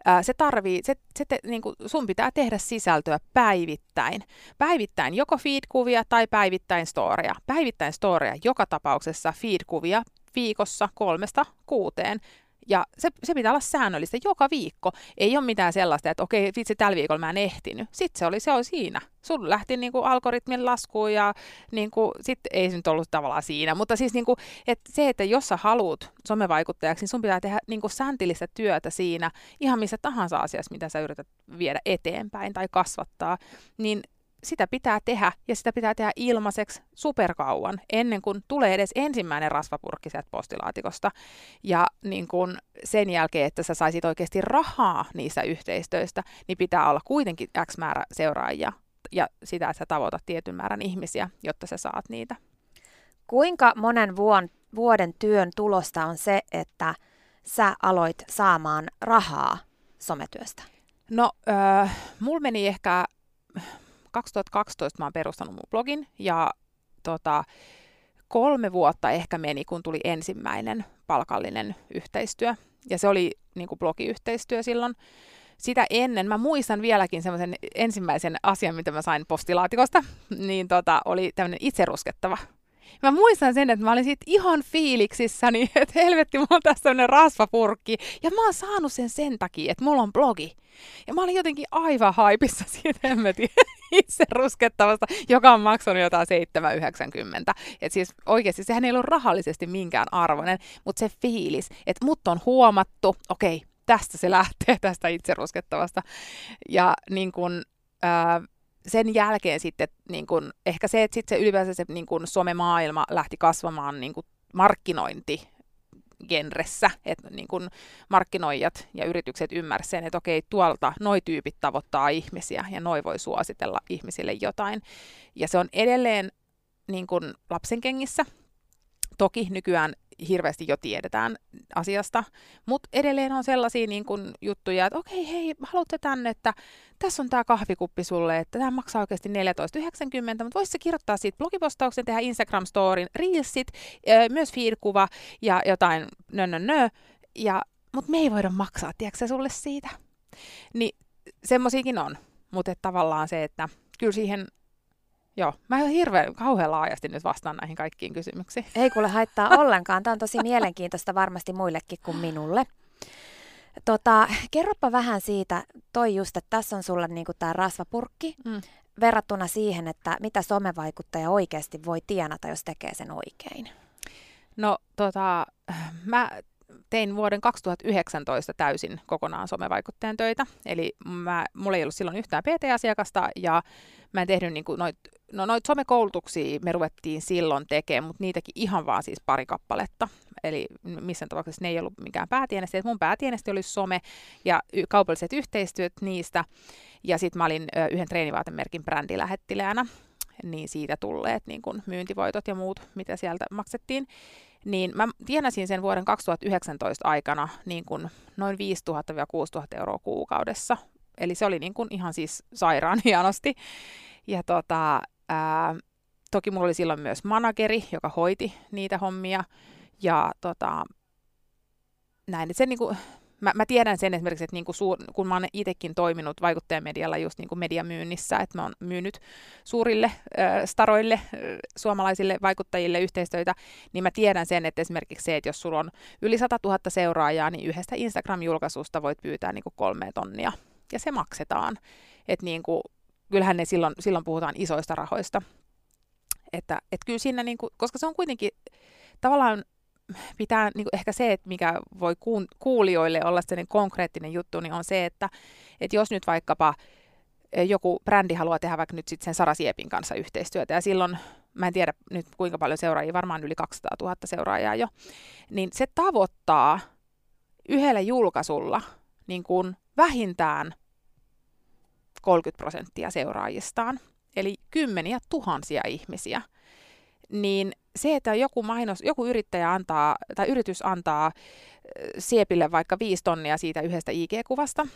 ää, se tarvii, se, se te, niin kuin sun pitää tehdä sisältöä päivittäin. Päivittäin joko feed-kuvia tai päivittäin storia. Päivittäin storia joka tapauksessa feed-kuvia viikossa kolmesta kuuteen. Ja se, se pitää olla säännöllistä joka viikko. Ei ole mitään sellaista, että okei, vitsi, tällä viikolla mä en ehtinyt. Sitten se oli, se oli siinä. Sun lähti niin kuin algoritmin laskuun ja niin kuin, sit ei se nyt ollut tavallaan siinä. Mutta siis niin kuin, että se, että jos sä haluat somevaikuttajaksi, niin sun pitää tehdä niin kuin säntillistä työtä siinä ihan missä tahansa asiassa, mitä sä yrität viedä eteenpäin tai kasvattaa. Niin sitä pitää tehdä ja sitä pitää tehdä ilmaiseksi superkauan ennen kuin tulee edes ensimmäinen rasvapurkki sieltä postilaatikosta. Ja niin kun sen jälkeen, että sä saisit oikeasti rahaa niistä yhteistöistä, niin pitää olla kuitenkin X määrä seuraajia ja sitä, että sä tavoitat tietyn määrän ihmisiä, jotta sä saat niitä. Kuinka monen vuoden työn tulosta on se, että sä aloit saamaan rahaa sometyöstä? No, äh, mulla meni ehkä 2012 mä oon perustanut mun blogin ja tota, kolme vuotta ehkä meni, kun tuli ensimmäinen palkallinen yhteistyö. Ja se oli niin kuin blogiyhteistyö silloin. Sitä ennen, mä muistan vieläkin semmoisen ensimmäisen asian, mitä mä sain postilaatikosta, niin tota, oli tämmöinen itseruskettava Mä muistan sen, että mä olin siitä ihan fiiliksissäni, että helvetti, mulla on tässä tämmönen rasvapurkki. Ja mä oon saanut sen sen takia, että mulla on blogi. Ja mä olin jotenkin aivan haipissa siitä hemmetin itse ruskettavasta, joka on maksanut jotain 7,90. Et siis oikeasti sehän ei ollut rahallisesti minkään arvoinen, mutta se fiilis, että mut on huomattu, okei, tästä se lähtee, tästä itse ruskettavasta. Ja niin kun, ää, sen jälkeen sitten niin kun, ehkä se, että sitten se ylipäänsä se niin kun somemaailma lähti kasvamaan niin kun markkinointi genressä, että niin kun markkinoijat ja yritykset ymmärsivät sen, että okei, tuolta noi tyypit tavoittaa ihmisiä ja noi voi suositella ihmisille jotain. Ja se on edelleen niin kun lapsen kengissä. Toki nykyään hirveästi jo tiedetään asiasta, mutta edelleen on sellaisia niin kun, juttuja, että okei, hei, haluatte tänne, että tässä on tämä kahvikuppi sulle, että tämä maksaa oikeasti 14,90, mutta voisi kirjoittaa siitä blogipostauksen, tehdä Instagram-storin, reelsit, myös feed-kuva ja jotain nö, nö, nö. Ja, mutta me ei voida maksaa, tiedätkö sulle siitä? Niin semmoisiakin on, mutta tavallaan se, että kyllä siihen Joo, mä hirveän kauhean laajasti nyt vastaan näihin kaikkiin kysymyksiin. Ei kuule haittaa ollenkaan. Tämä on tosi mielenkiintoista varmasti muillekin kuin minulle. Tota, kerropa vähän siitä, toi just, että tässä on sulla niinku tämä rasvapurkki, mm. verrattuna siihen, että mitä somevaikuttaja oikeasti voi tienata, jos tekee sen oikein. No tota, mä tein vuoden 2019 täysin kokonaan somevaikuttajan töitä. Eli mä, mulla ei ollut silloin yhtään PT-asiakasta ja mä en tehnyt niin noit, no noit somekoulutuksia me ruvettiin silloin tekemään, mutta niitäkin ihan vaan siis pari kappaletta. Eli missään tapauksessa ne ei ollut mikään päätienesti. Mun päätienesti oli some ja y- kaupalliset yhteistyöt niistä. Ja sitten mä olin ö, yhden treenivaatemerkin brändilähettiläänä, niin siitä tulleet niin kun myyntivoitot ja muut, mitä sieltä maksettiin niin mä tienasin sen vuoden 2019 aikana niin kuin noin 5000-6000 euroa kuukaudessa. Eli se oli niin kuin ihan siis sairaan hienosti. Ja tota, ää, toki mulla oli silloin myös manageri, joka hoiti niitä hommia. Ja tota, näin, että se niin kuin, mä, mä tiedän sen esimerkiksi, että niinku suur, kun mä oon itsekin toiminut vaikuttajamedialla just niinku mediamyynnissä, että mä oon myynyt suurille äh, staroille, äh, suomalaisille vaikuttajille yhteistyötä, niin mä tiedän sen, että esimerkiksi se, että jos sulla on yli 100 000 seuraajaa, niin yhdestä Instagram-julkaisusta voit pyytää niinku kolme tonnia, ja se maksetaan. Että niinku, kyllähän ne silloin, silloin puhutaan isoista rahoista. Että et kyllä siinä, niinku, koska se on kuitenkin tavallaan pitää niin kuin ehkä se, että mikä voi kuulijoille olla sellainen konkreettinen juttu, niin on se, että, että jos nyt vaikkapa eh, joku brändi haluaa tehdä vaikka nyt sitten sen Sara Siepin kanssa yhteistyötä, ja silloin, mä en tiedä nyt kuinka paljon seuraajia, varmaan yli 200 000 seuraajaa jo, niin se tavoittaa yhdellä julkaisulla niin kuin vähintään 30 prosenttia seuraajistaan, eli kymmeniä tuhansia ihmisiä, niin se, että joku mainos, joku yrittäjä antaa, tai yritys antaa Siepille vaikka viisi tonnia siitä yhdestä IG-kuvasta,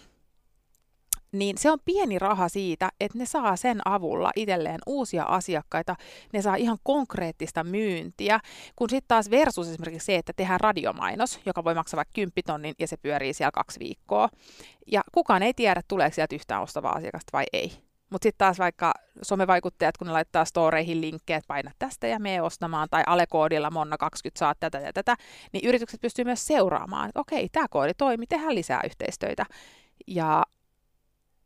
niin se on pieni raha siitä, että ne saa sen avulla itselleen uusia asiakkaita, ne saa ihan konkreettista myyntiä, kun sitten taas versus esimerkiksi se, että tehdään radiomainos, joka voi maksaa vaikka 10 tonnin ja se pyörii siellä kaksi viikkoa. Ja kukaan ei tiedä, tuleeko sieltä yhtään ostavaa asiakasta vai ei. Mutta sitten taas vaikka somevaikuttajat, kun ne laittaa storeihin linkkejä, että paina tästä ja mee ostamaan, tai alekoodilla Monna 20 saat tätä ja tätä, niin yritykset pystyy myös seuraamaan, että okei, tämä koodi toimii, tehdään lisää yhteistöitä. Ja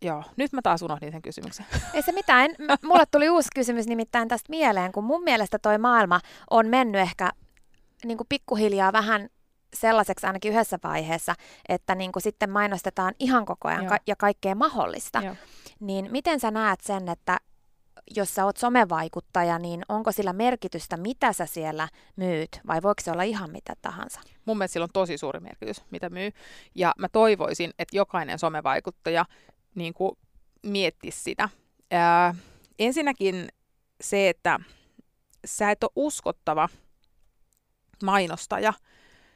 Joo, nyt mä taas unohdin sen kysymyksen. Ei se mitään. Mulle tuli uusi kysymys nimittäin tästä mieleen, kun mun mielestä toi maailma on mennyt ehkä niin kuin pikkuhiljaa vähän sellaiseksi ainakin yhdessä vaiheessa, että niin kuin sitten mainostetaan ihan koko ajan ka- ja kaikkea mahdollista. Joo. Niin miten sä näet sen, että jos sä oot somevaikuttaja, niin onko sillä merkitystä, mitä sä siellä myyt, vai voiko se olla ihan mitä tahansa? Mun mielestä sillä on tosi suuri merkitys, mitä myy. Ja mä toivoisin, että jokainen somevaikuttaja niin kuin miettisi sitä. Ää, ensinnäkin se, että sä et ole uskottava mainostaja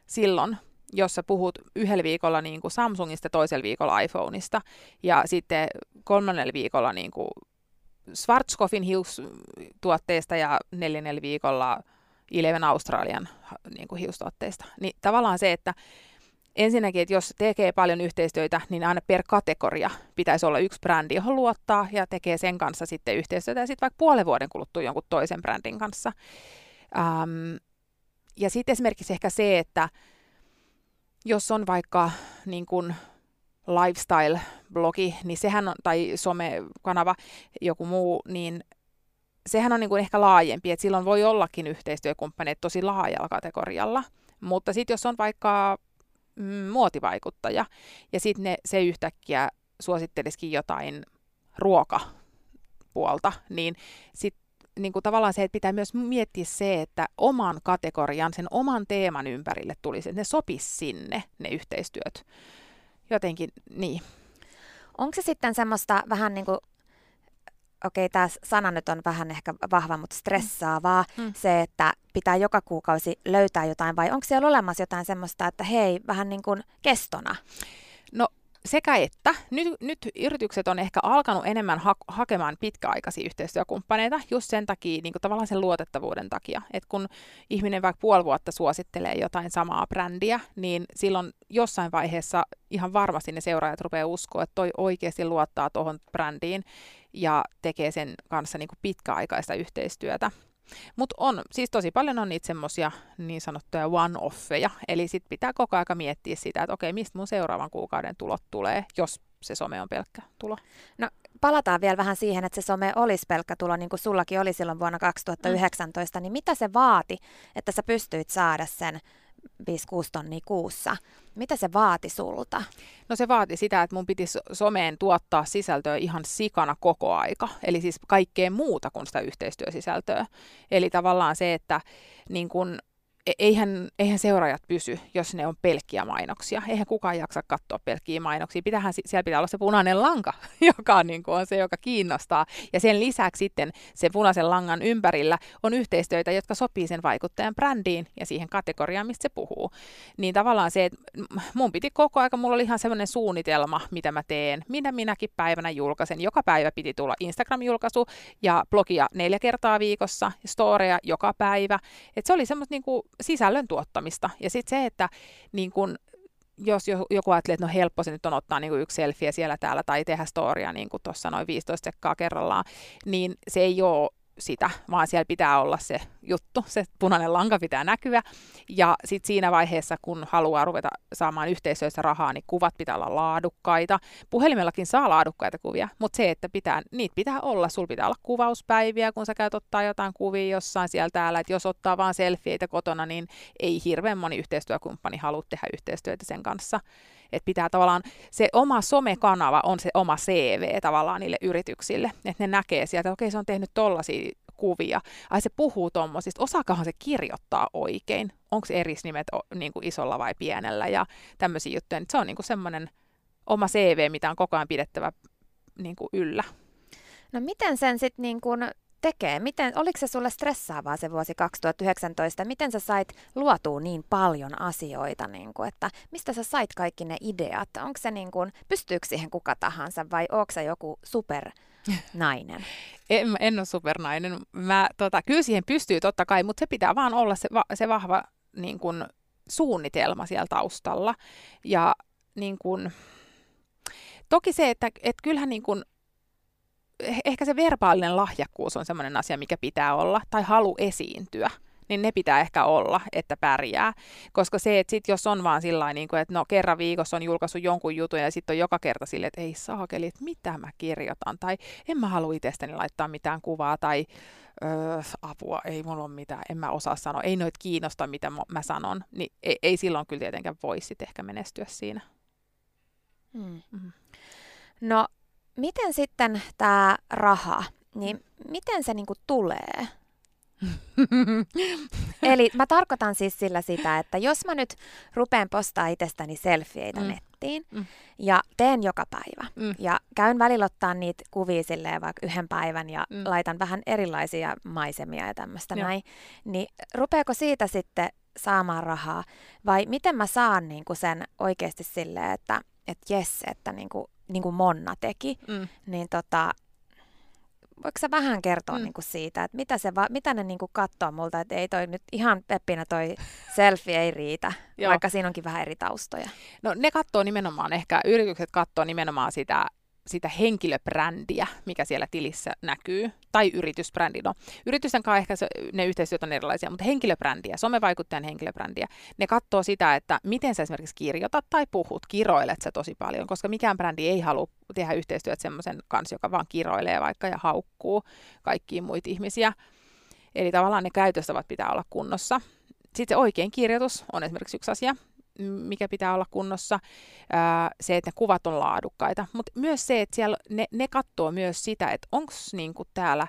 silloin, jos sä puhut yhdellä viikolla niin kuin Samsungista, toisella viikolla iPhoneista ja sitten kolmannella viikolla niin kuin Schwarzkopfin hiustuotteista ja neljännellä viikolla Eleven Australian niin kuin hiustuotteista. Niin tavallaan se, että ensinnäkin, että jos tekee paljon yhteistyötä, niin aina per kategoria pitäisi olla yksi brändi, johon luottaa ja tekee sen kanssa sitten yhteistyötä ja sitten vaikka puolen vuoden kuluttua jonkun toisen brändin kanssa. Ähm, ja sitten esimerkiksi ehkä se, että jos on vaikka niin kuin lifestyle-blogi, niin sehän on, tai somekanava, joku muu, niin sehän on niin kuin ehkä laajempi, että silloin voi ollakin yhteistyökumppaneet tosi laajalla kategorialla. Mutta sitten jos on vaikka mm, muotivaikuttaja, ja sitten se yhtäkkiä suosittelisikin jotain ruokapuolta, niin sitten niin kuin tavallaan se, että pitää myös miettiä se, että oman kategorian, sen oman teeman ympärille tulisi, että ne sopisi sinne, ne yhteistyöt. Jotenkin niin. Onko se sitten semmoista vähän niin kuin okei, tämä sana nyt on vähän ehkä vahva, mutta stressaavaa, mm. mm. se, että pitää joka kuukausi löytää jotain, vai onko siellä olemassa jotain semmoista, että hei, vähän niin kuin kestona? No sekä että. Nyt, nyt yritykset on ehkä alkanut enemmän ha- hakemaan pitkäaikaisia yhteistyökumppaneita just sen takia, niin kuin tavallaan sen luotettavuuden takia. Että kun ihminen vaikka puoli vuotta suosittelee jotain samaa brändiä, niin silloin jossain vaiheessa ihan varmasti ne seuraajat rupeaa uskoa, että toi oikeasti luottaa tuohon brändiin ja tekee sen kanssa niin kuin pitkäaikaista yhteistyötä. Mutta on, siis tosi paljon on niitä semmoisia niin sanottuja one-offeja, eli sitten pitää koko aika miettiä sitä, että okei, mistä mun seuraavan kuukauden tulot tulee, jos se some on pelkkä tulo. No palataan vielä vähän siihen, että se some olisi pelkkä tulo, niin kuin sullakin oli silloin vuonna 2019, mm. niin mitä se vaati, että sä pystyit saada sen 5-6 tonnia kuussa. Mitä se vaati sulta? No se vaati sitä, että mun piti someen tuottaa sisältöä ihan sikana koko aika. Eli siis kaikkea muuta kuin sitä yhteistyösisältöä. Eli tavallaan se, että niin kun eihän, eihän seuraajat pysy, jos ne on pelkkiä mainoksia. Eihän kukaan jaksa katsoa pelkkiä mainoksia. Pitähän, siellä pitää olla se punainen lanka, joka niin kuin, on se, joka kiinnostaa. Ja sen lisäksi sitten sen punaisen langan ympärillä on yhteistyötä, jotka sopii sen vaikuttajan brändiin ja siihen kategoriaan, mistä se puhuu. Niin tavallaan se, että mun piti koko aika, mulla oli ihan semmoinen suunnitelma, mitä mä teen, minä minäkin päivänä julkaisen. Joka päivä piti tulla Instagram-julkaisu ja blogia neljä kertaa viikossa, storeja joka päivä. Et se oli semmoista niin kuin sisällön tuottamista. Ja sitten se, että niin kun, jos joku ajattelee, että no helppo se nyt on ottaa niin yksi selfie siellä täällä tai tehdä storia niin kuin tuossa noin 15 sekkaa kerrallaan, niin se ei ole sitä, vaan siellä pitää olla se juttu, se punainen lanka pitää näkyä. Ja sitten siinä vaiheessa, kun haluaa ruveta saamaan yhteisöissä rahaa, niin kuvat pitää olla laadukkaita. Puhelimellakin saa laadukkaita kuvia, mutta se, että pitää, niitä pitää olla, sulla pitää olla kuvauspäiviä, kun sä käyt ottaa jotain kuvia jossain siellä täällä, että jos ottaa vaan selfieitä kotona, niin ei hirveän moni yhteistyökumppani halua tehdä yhteistyötä sen kanssa. Että pitää tavallaan, se oma somekanava on se oma CV tavallaan niille yrityksille, että ne näkee sieltä, että okei se on tehnyt tollaisia kuvia, ai se puhuu tommosista, osaakahan se kirjoittaa oikein, onko erisnimet niin kuin isolla vai pienellä ja tämmöisiä juttuja, se on niin kuin semmoinen oma CV, mitä on koko ajan pidettävä niin kuin yllä. No miten sen sitten niin kuin tekee? Miten, oliko se sulle stressaavaa se vuosi 2019? Miten sä sait luotua niin paljon asioita, niin kuin, että mistä sä sait kaikki ne ideat? Onko se niin kuin, pystyykö siihen kuka tahansa vai onko se joku super nainen? en, en ole supernainen. Mä, tota, kyllä siihen pystyy totta kai, mutta se pitää vaan olla se, va, se vahva niin kuin, suunnitelma siellä taustalla. Ja niin kuin, toki se, että et kyllähän niin kuin, eh, ehkä se verbaalinen lahjakkuus on sellainen asia, mikä pitää olla, tai halu esiintyä niin ne pitää ehkä olla, että pärjää. Koska se, että sit jos on vaan sillä niin että no kerran viikossa on julkaissut jonkun jutun ja sitten on joka kerta silleen, että ei saakeli, että mitä mä kirjoitan, tai en mä halua itsestäni laittaa mitään kuvaa, tai öö, apua, ei mulla ole mitään, en mä osaa sanoa, ei noit kiinnosta, mitä mä sanon, niin ei, ei silloin kyllä tietenkään voi sitten ehkä menestyä siinä. Hmm. Mm. No, miten sitten tämä raha, niin miten se niinku tulee? Eli mä tarkoitan siis sillä sitä, että jos mä nyt rupean postaa itsestäni selfieitä mm. nettiin mm. ja teen joka päivä mm. ja käyn välillä ottaa niitä kuvia silleen vaikka yhden päivän ja mm. laitan vähän erilaisia maisemia ja tämmöistä näin, niin rupeako siitä sitten saamaan rahaa vai miten mä saan niinku sen oikeasti silleen, että et jes, että niinku, niin kuin Monna teki, mm. niin tota, voiko sä vähän kertoa mm. niinku siitä, että mitä, se va- mitä ne niinku katsoo multa, että ei toi nyt ihan peppinä toi selfie ei riitä, vaikka siinä onkin vähän eri taustoja. No ne katsoo nimenomaan, ehkä yritykset katsoo nimenomaan sitä sitä henkilöbrändiä, mikä siellä tilissä näkyy, tai yritysbrändi. No, yritysten kanssa ehkä se, ne yhteistyöt on erilaisia, mutta henkilöbrändiä, somevaikuttajan henkilöbrändiä, ne katsoo sitä, että miten sä esimerkiksi kirjoitat tai puhut, kiroilet sä tosi paljon, koska mikään brändi ei halua tehdä yhteistyötä semmoisen kanssa, joka vaan kiroilee vaikka ja haukkuu kaikkiin muita ihmisiä. Eli tavallaan ne käytöstavat pitää olla kunnossa. Sitten se oikein kirjoitus on esimerkiksi yksi asia mikä pitää olla kunnossa, se, että ne kuvat on laadukkaita, mutta myös se, että siellä ne, ne katsoo myös sitä, että onko niinku täällä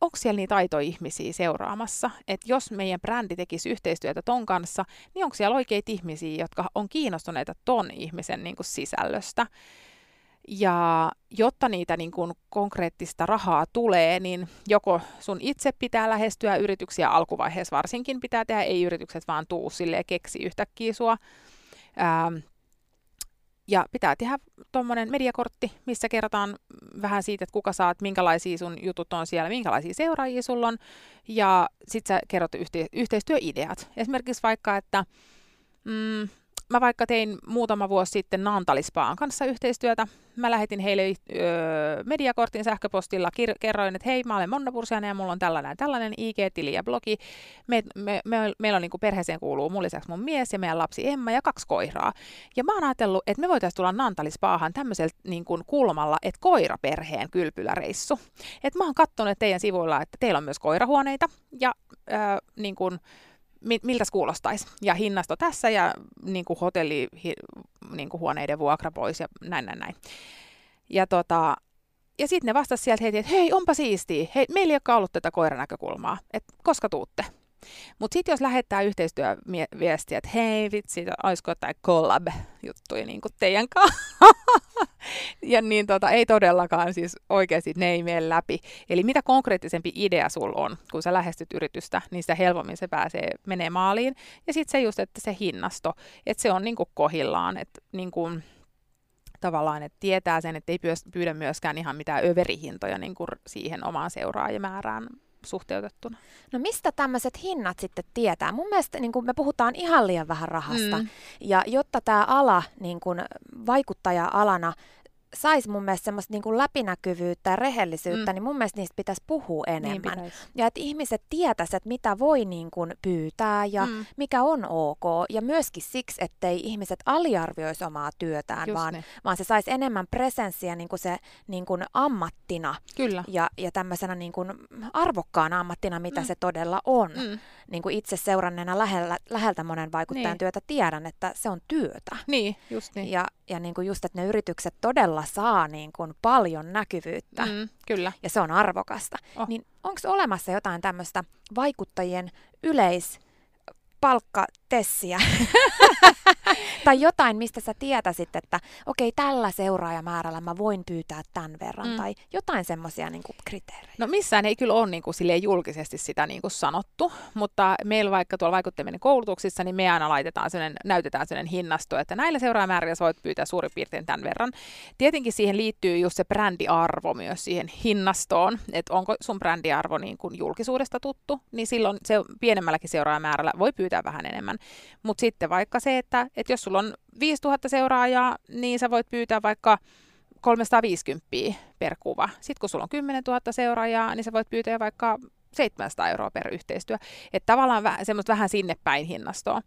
onko siellä niitä ihmisiä seuraamassa, että jos meidän brändi tekisi yhteistyötä ton kanssa, niin onko siellä oikeita ihmisiä, jotka on kiinnostuneita ton ihmisen niin kuin sisällöstä. Ja jotta niitä niin kuin konkreettista rahaa tulee, niin joko sun itse pitää lähestyä yrityksiä alkuvaiheessa varsinkin pitää tehdä, ei yritykset vaan tuu silleen keksi yhtäkkiä sua. Ähm, ja pitää tehdä tuommoinen mediakortti, missä kerrotaan vähän siitä, että kuka saat, minkälaisia sun jutut on siellä, minkälaisia seuraajia sulla on. Ja sitten sä kerrot yhte- yhteistyöideat. Esimerkiksi vaikka, että mm, mä vaikka tein muutama vuosi sitten Naantalispaan kanssa yhteistyötä. Mä lähetin heille öö, mediakortin sähköpostilla, kir- kerroin, että hei, mä olen Monna Pursiainen ja mulla on tällainen, tällainen IG-tili ja blogi. Me, me, me, meillä on niin perheeseen kuuluu mun lisäksi mun mies ja meidän lapsi Emma ja kaksi koiraa. Ja mä oon ajatellut, että me voitaisiin tulla Naantalispaahan tämmöisellä niin kuin kulmalla, että koiraperheen kylpyläreissu. Et mä oon katsonut teidän sivuilla, että teillä on myös koirahuoneita ja öö, niin kuin, miltä kuulostaisi. Ja hinnasto tässä ja niin kuin hotelli, hi, niin kuin huoneiden vuokra pois ja näin, näin, näin. Ja, tota, ja sitten ne vastasivat sieltä heti, että hei, onpa siistiä. Hei, meillä ei ole ollut tätä koiranäkökulmaa. Että koska tuutte? Mutta sitten jos lähettää yhteistyöviestiä, että hei vitsi, olisiko jotain collab-juttuja niin teidän kanssa, ja niin tota, ei todellakaan siis oikeasti ne ei mene läpi. Eli mitä konkreettisempi idea sulla on, kun sä lähestyt yritystä, niin sitä helpommin se pääsee menee maaliin. Ja sitten se just, että se hinnasto, että se on niin kuin kohillaan, että niin kuin, tavallaan, että tietää sen, että ei pyydä myöskään ihan mitään överihintoja niin kuin siihen omaan seuraajamäärään suhteutettuna. No mistä tämmöiset hinnat sitten tietää? Mun mielestä niin me puhutaan ihan liian vähän rahasta. Mm. Ja jotta tämä ala niin vaikuttaja-alana saisi mun mielestä semmoista niin kuin läpinäkyvyyttä ja rehellisyyttä, mm. niin mun mielestä niistä pitäisi puhua niin enemmän. Niin ja että ihmiset tietäisivät, että mitä voi niin kuin pyytää ja mm. mikä on ok. Ja myöskin siksi, ettei ihmiset aliarvioisi omaa työtään, vaan, niin. vaan se saisi enemmän presenssiä niin kuin se niin kuin ammattina. Kyllä. Ja, ja tämmöisenä niin kuin arvokkaana ammattina, mitä mm. se todella on. Mm. Niin kuin itse seuranneena lähellä, läheltä monen vaikuttajan niin. työtä tiedän, että se on työtä. Niin, just niin. Ja, ja niin kuin just, että ne yritykset todella saa niin kuin paljon näkyvyyttä. Mm, kyllä. Ja se on arvokasta. Oh. Niin onko olemassa jotain tämmöistä vaikuttajien yleis palkkatessiä tai jotain, mistä sä tietäisit, että okei, okay, tällä seuraajamäärällä mä voin pyytää tämän verran mm. tai jotain semmoisia niin kriteerejä. No missään ei kyllä ole niin kuin, julkisesti sitä niin kuin sanottu, mutta meillä vaikka tuolla vaikuttaminen koulutuksissa, niin me aina laitetaan sellainen, näytetään sellainen hinnasto, että näillä seuraajamäärillä sä voit pyytää suurin piirtein tämän verran. Tietenkin siihen liittyy just se brändiarvo myös siihen hinnastoon, että onko sun brändiarvo niin kuin julkisuudesta tuttu, niin silloin se pienemmälläkin seuraajamäärällä voi pyytää pyytää vähän enemmän. Mutta sitten vaikka se, että, että jos sulla on 5000 seuraajaa, niin sä voit pyytää vaikka 350 per kuva. Sitten kun sulla on 10 000 seuraajaa, niin sä voit pyytää vaikka 700 euroa per yhteistyö. Että tavallaan väh, semmoista vähän sinne päin hinnastoa.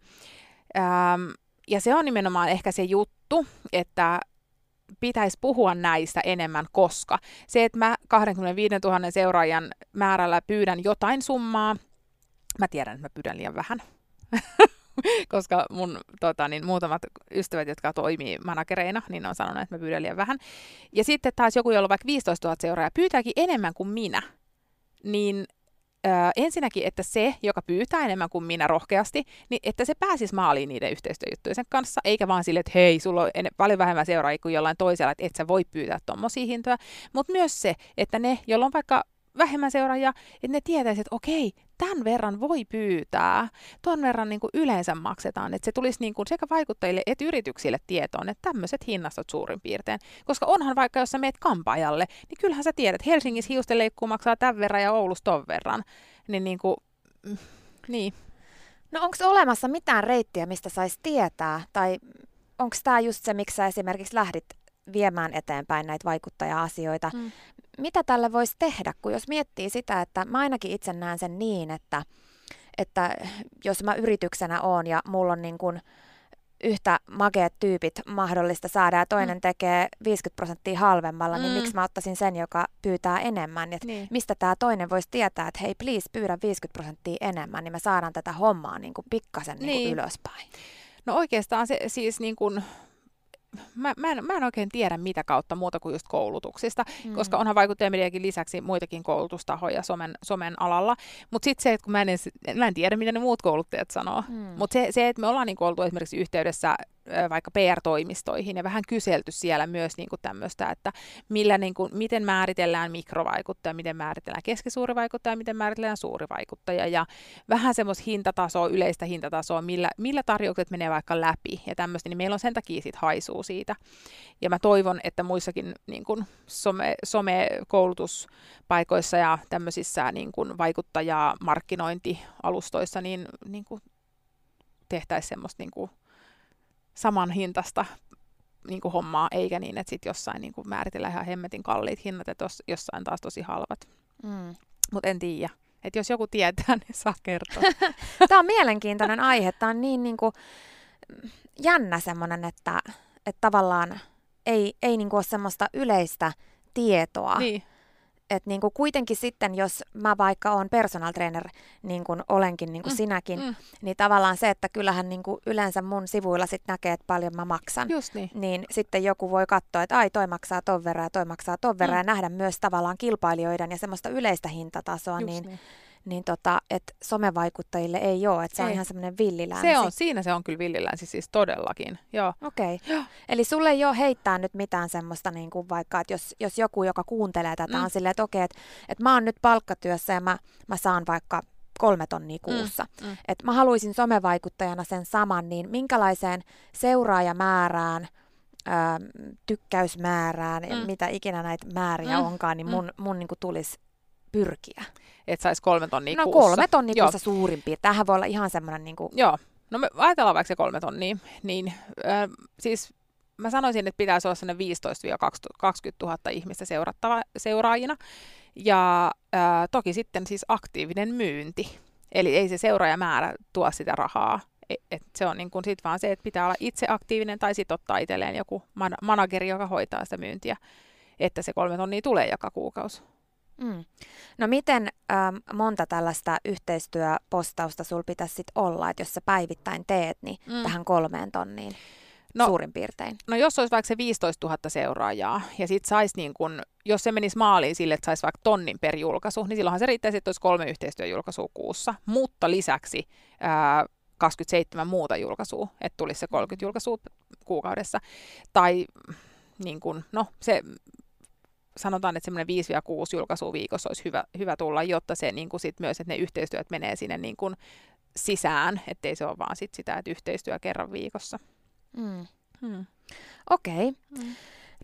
Ähm, ja se on nimenomaan ehkä se juttu, että pitäisi puhua näistä enemmän, koska se, että mä 25 000 seuraajan määrällä pyydän jotain summaa, mä tiedän, että mä pyydän liian vähän. koska mun tota, niin, muutamat ystävät, jotka toimii managereina, niin on sanonut, että mä pyydän liian vähän. Ja sitten taas joku, jolla on vaikka 15 000 seuraajaa, pyytääkin enemmän kuin minä, niin Öö, ensinnäkin, että se, joka pyytää enemmän kuin minä rohkeasti, niin että se pääsisi maaliin niiden yhteistyöjuttujen kanssa, eikä vaan sille, että hei, sulla on en, paljon vähemmän seuraajia kuin jollain toisella, että et sä voi pyytää tuommoisia hintoja, mutta myös se, että ne, joilla on vaikka vähemmän seuraajia, että ne tietäisivät, että okei, tämän verran voi pyytää, tuon verran niin kuin yleensä maksetaan, että se tulisi niin kuin sekä vaikuttajille että yrityksille tietoon, että tämmöiset hinnastot suurin piirtein. Koska onhan vaikka, jos sä meet kampaajalle, niin kyllähän sä tiedät, että Helsingissä hiustenleikkuu maksaa tämän verran ja Oulussa ton verran. Niin, niin kuin, mm, niin. No onko olemassa mitään reittiä, mistä saisi tietää? Tai onko tämä just se, miksi sä esimerkiksi lähdit viemään eteenpäin näitä vaikuttaja-asioita. Mm mitä tälle voisi tehdä, kun jos miettii sitä, että mä ainakin itse näen sen niin, että, että jos mä yrityksenä oon ja mulla on niin kuin yhtä makeat tyypit mahdollista saada ja toinen mm. tekee 50 prosenttia halvemmalla, niin mm. niin miksi mä ottaisin sen, joka pyytää enemmän? Et niin. Mistä tämä toinen voisi tietää, että hei please pyydä 50 prosenttia enemmän, niin me saadaan tätä hommaa niin kuin pikkasen niin. Niin kuin ylöspäin. No oikeastaan se siis niin kuin mä, mä, en, mä en oikein tiedä mitä kautta muuta kuin just koulutuksista, mm. koska onhan vaikuttajamediakin lisäksi muitakin koulutustahoja somen, somen alalla. Mutta sitten se, että kun mä en, mä en tiedä, mitä ne muut kouluttajat sanoo. Mm. Mutta se, se, että me ollaan niin oltu esimerkiksi yhteydessä vaikka PR-toimistoihin ja vähän kyselty siellä myös niin kuin tämmöistä, että millä, niin kuin, miten määritellään mikrovaikuttaja, miten määritellään keskisuuri vaikuttaja, miten määritellään suuri vaikuttaja ja vähän semmoista hintatasoa, yleistä hintatasoa, millä, millä tarjoukset menee vaikka läpi ja tämmöistä, niin meillä on sen takia sit haisuu siitä. Ja mä toivon, että muissakin niin kuin some, some-koulutuspaikoissa ja tämmöisissä niin kuin vaikuttaja markkinointialustoissa niin, niin kuin tehtäisiin semmoista niin kuin saman hintasta niin kuin hommaa, eikä niin, että sitten jossain niin kuin määritellään ihan hemmetin kalliit hinnat ja tos, jossain taas tosi halvat. Mm. Mutta en tiedä. Että jos joku tietää, niin saa kertoa. Tämä on mielenkiintoinen aihe. Tämä on niin, niin kuin, jännä semmoinen, että, että tavallaan ei, ei niin kuin ole semmoista yleistä tietoa. Niin että niinku kuitenkin sitten, jos mä vaikka olen personal trainer, niin kuin olenkin niin kuin mm, sinäkin, mm. niin tavallaan se, että kyllähän niin kuin yleensä mun sivuilla sitten näkee, että paljon mä maksan. Just niin. niin sitten joku voi katsoa, että ai toi maksaa ton verran ja toi maksaa ton verran mm. ja nähdä myös tavallaan kilpailijoiden ja semmoista yleistä hintatasoa, Just niin, niin niin tota, että somevaikuttajille ei ole, että se ei. on ihan semmoinen villilänsi. Se on, siinä se on kyllä villilänsi siis todellakin, joo. Okei, okay. eli sulle ei ole heittää nyt mitään semmoista niin kuin vaikka, että jos, jos joku, joka kuuntelee tätä, mm. on silleen, että okei, okay, että, että mä oon nyt palkkatyössä ja mä, mä saan vaikka kolme tonnia mm, kuussa. Mm, mm. Että mä haluaisin somevaikuttajana sen saman, niin minkälaiseen seuraajamäärään, ö, tykkäysmäärään, mm. mitä ikinä näitä määriä mm, onkaan, niin mun, mm. mun niin kuin tulisi pyrkiä että saisi kolme tonnia no, kuussa. No kolme tonnia kuussa suurin piirtein. Tämähän voi olla ihan semmoinen... Niin kuin... Joo. No me ajatellaan vaikka se kolme tonnia, niin äh, siis mä sanoisin, että pitäisi olla sellainen 15-20 000 ihmistä seurattava, seuraajina. Ja äh, toki sitten siis aktiivinen myynti. Eli ei se seuraajamäärä tuo sitä rahaa. E, et se on niin kuin sit vaan se, että pitää olla itse aktiivinen tai sitten ottaa itselleen joku man- manageri, joka hoitaa sitä myyntiä, että se kolme tonnia tulee joka kuukausi. Mm. No miten ähm, monta tällaista yhteistyöpostausta sul pitäisi sit olla, että jos sä päivittäin teet, niin mm. tähän kolmeen tonniin no, suurin piirtein? No jos olisi vaikka se 15 000 seuraajaa ja sit sais niin kun, jos se menisi maaliin sille, että saisi vaikka tonnin per julkaisu, niin silloinhan se riittäisi, että olisi kolme yhteistyöjulkaisua kuussa, mutta lisäksi ää, 27 muuta julkaisua, että tulisi se 30 julkaisua kuukaudessa. Tai niin kun, no se sanotaan, että semmoinen 5-6 julkaisua viikossa olisi hyvä, hyvä tulla, jotta se niin kuin sit myös, että ne yhteistyöt menee sinne niin kuin sisään, ettei se ole vaan sit sitä, että yhteistyö kerran viikossa. Mm. Hmm. Okei. Okay. Mm.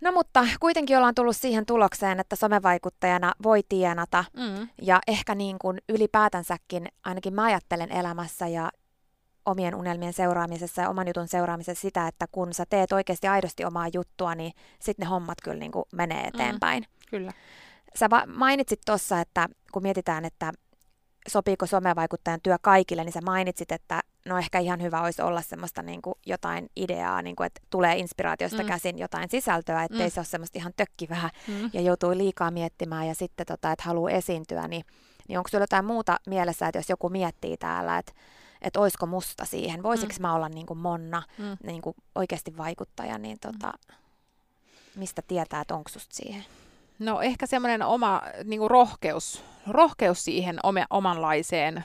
No mutta kuitenkin ollaan tullut siihen tulokseen, että somevaikuttajana voi tienata mm. ja ehkä niin kuin ylipäätänsäkin, ainakin mä ajattelen elämässä ja omien unelmien seuraamisessa ja oman jutun seuraamisessa sitä, että kun sä teet oikeasti aidosti omaa juttua, niin sitten ne hommat kyllä niin kuin menee mm. eteenpäin. Mm, kyllä. Sä mainitsit tuossa, että kun mietitään, että sopiiko somevaikuttajan työ kaikille, niin sä mainitsit, että no ehkä ihan hyvä olisi olla semmoista niin kuin jotain ideaa, niin kuin, että tulee inspiraatiosta mm. käsin jotain sisältöä, ettei mm. se ole semmoista ihan tökkivää mm. ja joutuu liikaa miettimään ja sitten, tota, että haluaa esiintyä, niin, niin onko sulla jotain muuta mielessä, että jos joku miettii täällä, että että olisiko musta siihen, voisiko mm. mä olla niin kuin Monna, mm. niin kuin oikeasti vaikuttaja, niin tota, mistä tietää, että onko susta siihen? No ehkä semmoinen oma niin kuin rohkeus, rohkeus siihen omanlaiseen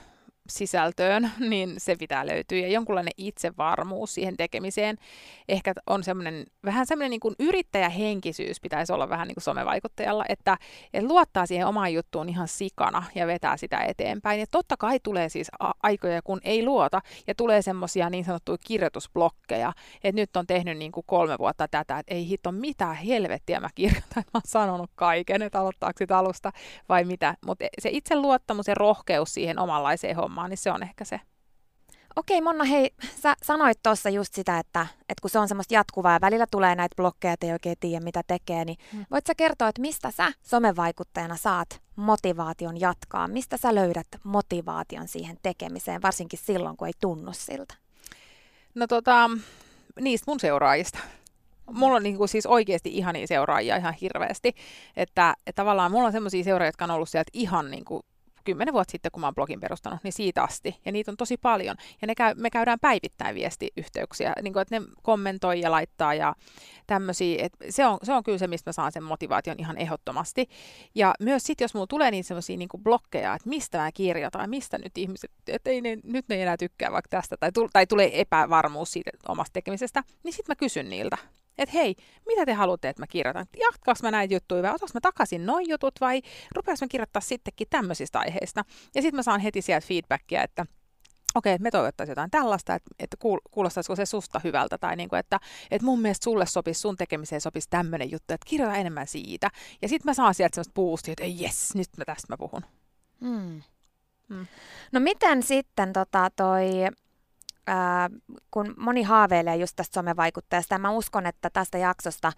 sisältöön, niin se pitää löytyä. Ja jonkunlainen itsevarmuus siihen tekemiseen. Ehkä on semmoinen, vähän semmoinen niin kuin yrittäjähenkisyys pitäisi olla vähän niin kuin somevaikuttajalla, että, että luottaa siihen omaan juttuun ihan sikana ja vetää sitä eteenpäin. Ja totta kai tulee siis a- aikoja, kun ei luota, ja tulee semmoisia niin sanottuja kirjoitusblokkeja, että nyt on tehnyt niin kuin kolme vuotta tätä, että ei hitto mitään helvettiä mä kirjoitan, mä oon sanonut kaiken, että aloittaako alusta vai mitä. Mutta se itseluottamus ja rohkeus siihen omanlaiseen hommaan hommaa, niin se on ehkä se. Okei Monna, hei, sä sanoit tuossa just sitä, että, että kun se on semmoista jatkuvaa ja välillä tulee näitä blokkeja, että ei oikein tiedä mitä tekee, niin hmm. voit sä kertoa, että mistä sä somevaikuttajana saat motivaation jatkaa? Mistä sä löydät motivaation siihen tekemiseen, varsinkin silloin, kun ei tunnu siltä? No tota, niistä mun seuraajista. Mulla on niin kuin siis oikeasti ihania seuraajia ihan hirveästi. Että, että tavallaan mulla on semmoisia seuraajia, jotka on ollut sieltä ihan niin kuin kymmenen vuotta sitten, kun mä oon blogin perustanut, niin siitä asti. Ja niitä on tosi paljon. Ja ne käy, me käydään päivittäin viestiyhteyksiä, niin kuin, että ne kommentoi ja laittaa ja tämmöisiä. Se on, se on kyllä se, mistä mä saan sen motivaation ihan ehdottomasti. Ja myös sitten, jos mulla tulee niin semmoisia niin blokkeja, että mistä mä kirjoitan, mistä nyt ihmiset, että ei ne, nyt ne ei enää tykkää vaikka tästä, tai, tai tulee epävarmuus siitä omasta tekemisestä, niin sitten mä kysyn niiltä että hei, mitä te haluatte, että mä kirjoitan? Jatkaaks mä näitä juttuja vai otaks mä takaisin noin jutut vai rupeaks mä kirjoittaa sittenkin tämmöisistä aiheista? Ja sitten mä saan heti sieltä feedbackia, että okei, okay, me toivottaisiin jotain tällaista, että, että kuulostaisiko se susta hyvältä, tai niin kuin, että, että mun mielestä sulle sopisi, sun tekemiseen sopisi tämmöinen juttu, että kirjoita enemmän siitä. Ja sitten mä saan sieltä semmoista boostia, että jes, nyt mä tästä mä puhun. Hmm. Hmm. No miten sitten tota toi, ää, kun moni haaveilee just tästä somevaikuttajasta, ja mä uskon, että tästä jaksosta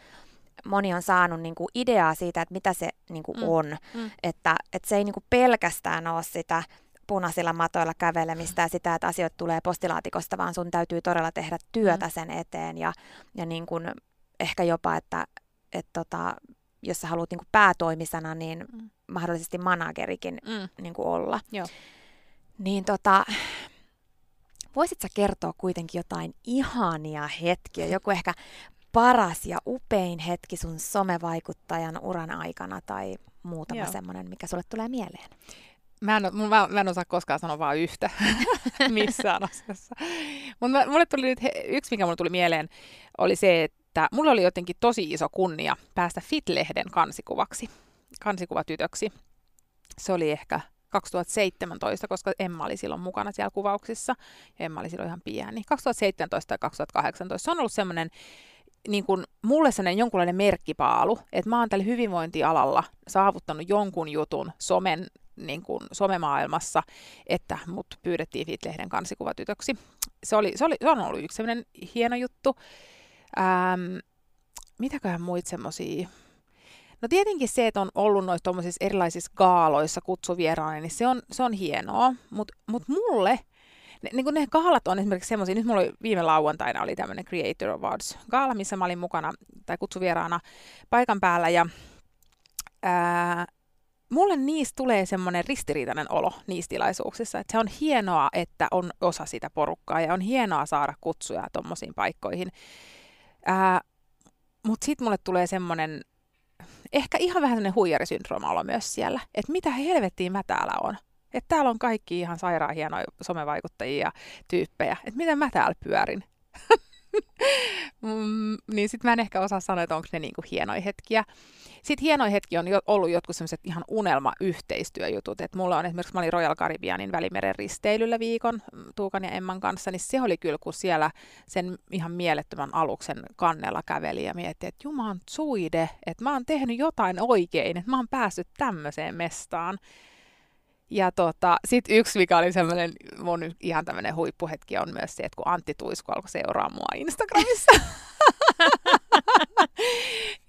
moni on saanut niin kuin ideaa siitä, että mitä se niin kuin mm. on. Mm. Että, että se ei niin kuin pelkästään ole sitä punaisilla matoilla kävelemistä ja sitä, että asiat tulee postilaatikosta, vaan sun täytyy todella tehdä työtä mm. sen eteen ja, ja niin kuin ehkä jopa, että et tota, jos sä haluat niin kuin päätoimisena, niin mm. mahdollisesti managerikin mm. niin kuin olla. Joo. Niin tota, Voisit sä kertoa kuitenkin jotain ihania hetkiä, joku ehkä paras ja upein hetki sun somevaikuttajan uran aikana tai muutama semmoinen, mikä sulle tulee mieleen? Mä en, mun, mä, mä en osaa koskaan sanoa vaan yhtä missään asiassa. Mutta mulle tuli nyt, yksi mikä mulle tuli mieleen, oli se, että mulla oli jotenkin tosi iso kunnia päästä Fit-lehden kansikuvaksi, kansikuvatytöksi. Se oli ehkä 2017, koska Emma oli silloin mukana siellä kuvauksissa. Emma oli silloin ihan pieni. 2017 tai 2018. Se on ollut semmoinen niin kuin mulle sellainen jonkunlainen merkkipaalu, että mä oon tällä hyvinvointialalla saavuttanut jonkun jutun somen, niin kuin somemaailmassa, että mut pyydettiin Fit-lehden kansikuvatytöksi. Se, oli, se, oli, se on ollut yksi sellainen hieno juttu. Ähm, mitäköhän muit semmosia No tietenkin se, että on ollut noissa erilaisissa gaaloissa kutsuvieraana, niin se on, se on hienoa, mutta mut mulle ne, niin ne gaalat on esimerkiksi semmoisia, nyt mulla oli viime lauantaina oli tämmöinen Creator Awards gaala, missä mä olin mukana tai kutsuvieraana paikan päällä ja ää, mulle niistä tulee semmoinen ristiriitainen olo niissä tilaisuuksissa, että se on hienoa, että on osa sitä porukkaa ja on hienoa saada kutsuja tuommoisiin paikkoihin. Mutta sitten mulle tulee semmoinen ehkä ihan vähän sellainen huijarisyndrooma olla myös siellä. Että mitä helvettiin mä täällä on. Että täällä on kaikki ihan sairaan hienoja somevaikuttajia ja tyyppejä. Että miten mä täällä pyörin. mm, niin sitten mä en ehkä osaa sanoa, että onko ne niinku hienoja hetkiä. Sitten hienoja hetki on jo ollut jotkut sellaiset ihan unelma-yhteistyöjutut. Et mulla on esimerkiksi, mä olin Royal Caribbeanin välimeren risteilyllä viikon mm, Tuukan ja Emman kanssa, niin se oli kyllä, kun siellä sen ihan mielettömän aluksen kannella käveli ja mietti, että juman suide, että mä oon tehnyt jotain oikein, että mä oon päässyt tämmöiseen mestaan. Ja tota, sitten yksi, mikä oli semmoinen mun ihan tämmöinen huippuhetki, on myös se, että kun Antti Tuisku alkoi seuraa mua Instagramissa.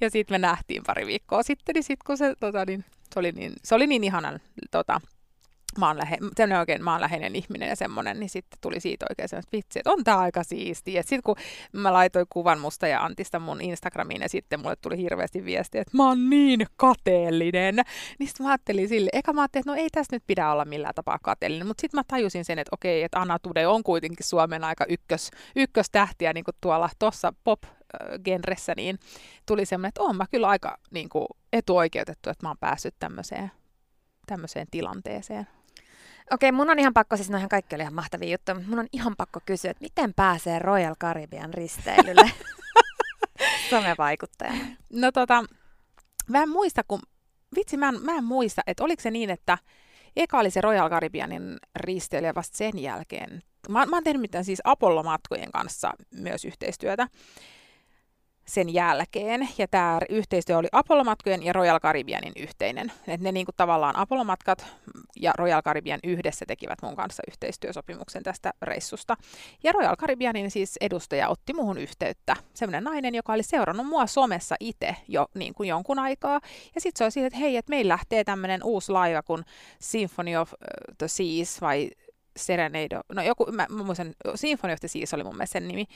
ja sitten me nähtiin pari viikkoa sitten, niin sitten kun se, tota, niin, se, oli niin, se oli niin ihanan tota, maanlähe, oikein maanläheinen ihminen ja semmoinen, niin sitten tuli siitä oikein semmoinen vitsi, että on tämä aika siistiä. Sitten kun mä laitoin kuvan musta ja Antista mun Instagramiin ja sitten mulle tuli hirveästi viestiä, että mä oon niin kateellinen. Niin sitten mä ajattelin sille, eka mä ajattelin, että no ei tässä nyt pidä olla millään tapaa kateellinen, mutta sitten mä tajusin sen, että okei, että Anna Tude on kuitenkin Suomen aika ykkös, ykköstähtiä niin kuin tuolla tuossa pop genressä, niin tuli semmoinen, että on mä kyllä aika niin kuin, etuoikeutettu, että mä oon päässyt tämmöiseen, tämmöiseen tilanteeseen. Okei, mun on ihan pakko, siis noihin kaikki oli ihan mahtavia juttuja, mutta mun on ihan pakko kysyä, että miten pääsee Royal Caribbean risteilylle somevaikuttajana? No tota, mä en muista, kun, vitsi mä en, mä en muista, että oliko se niin, että eka oli se Royal Caribbeanin risteily ja vasta sen jälkeen. Mä, mä oon tehnyt mitään siis Apollo-matkojen kanssa myös yhteistyötä sen jälkeen. Ja tämä yhteistyö oli Apollo-matkojen ja Royal Caribbeanin yhteinen. Et ne niinku tavallaan Apollo-matkat ja Royal Caribbean yhdessä tekivät mun kanssa yhteistyösopimuksen tästä reissusta. Ja Royal Caribbeanin siis edustaja otti muuhun yhteyttä. Sellainen nainen, joka oli seurannut mua somessa itse jo niin kuin jonkun aikaa. Ja sitten se oli siitä, että hei, että meillä lähtee tämmöinen uusi laiva kuin Symphony of the Seas vai Serenade. No joku, mä, mä muistan, Symphony of the Seas oli mun mielestä sen nimi.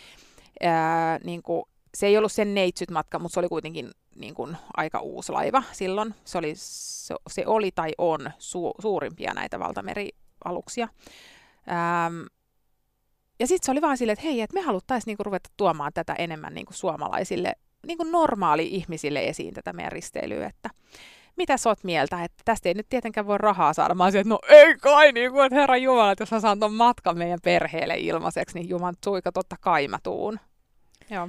Ää, niin kuin se ei ollut sen neitsyt matka, mutta se oli kuitenkin niin kuin, aika uusi laiva silloin. Se oli, se, se oli tai on su, suurimpia näitä valtamerialuksia. Ähm, ja sitten se oli vaan silleen, että hei, että me haluttaisiin niinku ruveta tuomaan tätä enemmän niinku suomalaisille, niinku normaali-ihmisille esiin tätä meidän risteilyä, että mitä sä oot mieltä, että tästä ei nyt tietenkään voi rahaa saada. Mä olisin, että no ei kai, niin kuin, että herra Jumala, että jos mä saan ton matkan meidän perheelle ilmaiseksi, niin Juman suika, totta kai mä tuun. Joo.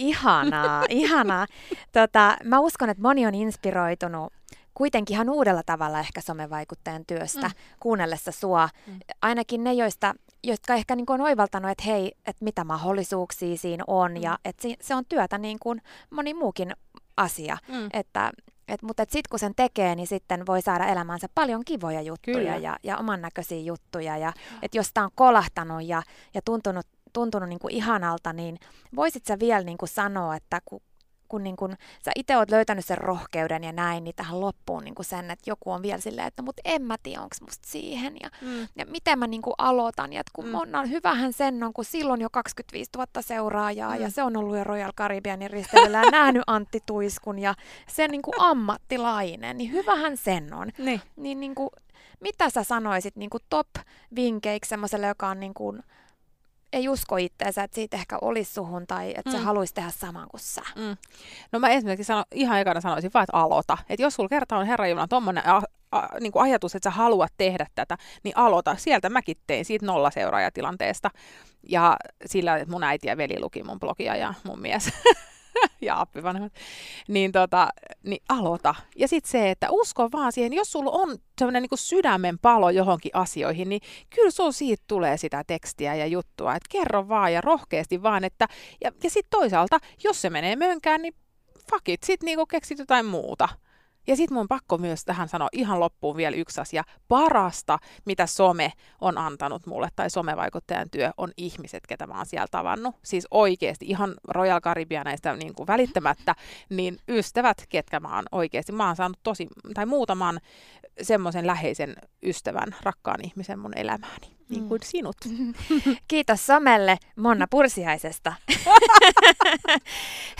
Ihanaa, ihanaa. Tota, mä uskon, että moni on inspiroitunut kuitenkin ihan uudella tavalla ehkä somevaikuttajan työstä mm. kuunnellessa sua. Mm. Ainakin ne, joista, jotka ehkä niin on oivaltanut, että hei, että mitä mahdollisuuksia siinä on mm. ja että se on työtä niin kuin moni muukin asia. Mm. Että, et, mutta et sitten kun sen tekee, niin sitten voi saada elämäänsä paljon kivoja juttuja ja, ja oman näköisiä juttuja. Ja, että jos tämä on kolahtanut ja, ja tuntunut tuntunut niin kuin ihanalta, niin voisit sä vielä niin kuin sanoa, että kun, kun niin kuin sä itse oot löytänyt sen rohkeuden ja näin, niin tähän loppuun niin kuin sen, että joku on vielä silleen, että mutta en mä tiedä, onko musta siihen ja, mm. ja miten mä niin kuin aloitan. Ja kun mm. on, hyvähän sen on, kun silloin jo 25 000 seuraajaa mm. ja se on ollut jo Royal Caribbeanin risteilyllä ja nähnyt Antti Tuiskun ja se niin kuin ammattilainen, niin hyvähän sen on. Niin. Niin, niin kuin, mitä sä sanoisit niin kuin top-vinkeiksi semmoiselle, joka on niin kuin, ei usko itteensä, että siitä ehkä olisi suhun tai että mm. se haluaisi tehdä saman kuin sä. Mm. No mä esimerkiksi sano, ihan ekana sanoisin vaan, että aloita. Että jos sulla kerta on Herra Jumala tuommoinen niin ajatus, että sä haluat tehdä tätä, niin aloita. Sieltä mäkin tein siitä nolla seuraajatilanteesta. Ja sillä, että mun äiti ja veli luki mun blogia ja mun mies. ja appivanhemmat, niin, tota, niin aloita. Ja sitten se, että usko vaan siihen, jos sulla on sellainen niin sydämen palo johonkin asioihin, niin kyllä sun siitä tulee sitä tekstiä ja juttua, että kerro vaan ja rohkeasti vaan, että, ja, ja sitten toisaalta, jos se menee mönkään, niin fuck it, sitten niinku keksit jotain muuta. Ja sitten mun pakko myös tähän sanoa ihan loppuun vielä yksi asia. Parasta, mitä some on antanut mulle, tai somevaikuttajan työ, on ihmiset, ketä mä oon siellä tavannut. Siis oikeasti ihan Royal näistä niin kuin välittämättä, niin ystävät, ketkä mä oon oikeasti. Mä oon saanut tosi, tai muutaman semmoisen läheisen ystävän, rakkaan ihmisen mun elämääni niin kuin sinut. Kiitos somelle Monna Pursiaisesta.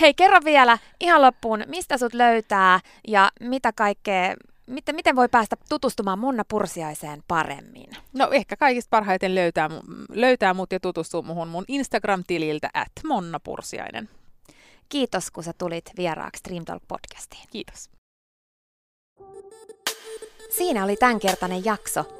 Hei, kerro vielä ihan loppuun, mistä sut löytää ja mitä kaikkea, miten, miten voi päästä tutustumaan Monna Pursiaiseen paremmin? No ehkä kaikista parhaiten löytää, löytää mut ja tutustuu muhun mun Instagram-tililtä at Monna Pursiainen. Kiitos, kun sä tulit vieraaksi Dream Talk podcastiin. Kiitos. Siinä oli tämänkertainen jakso.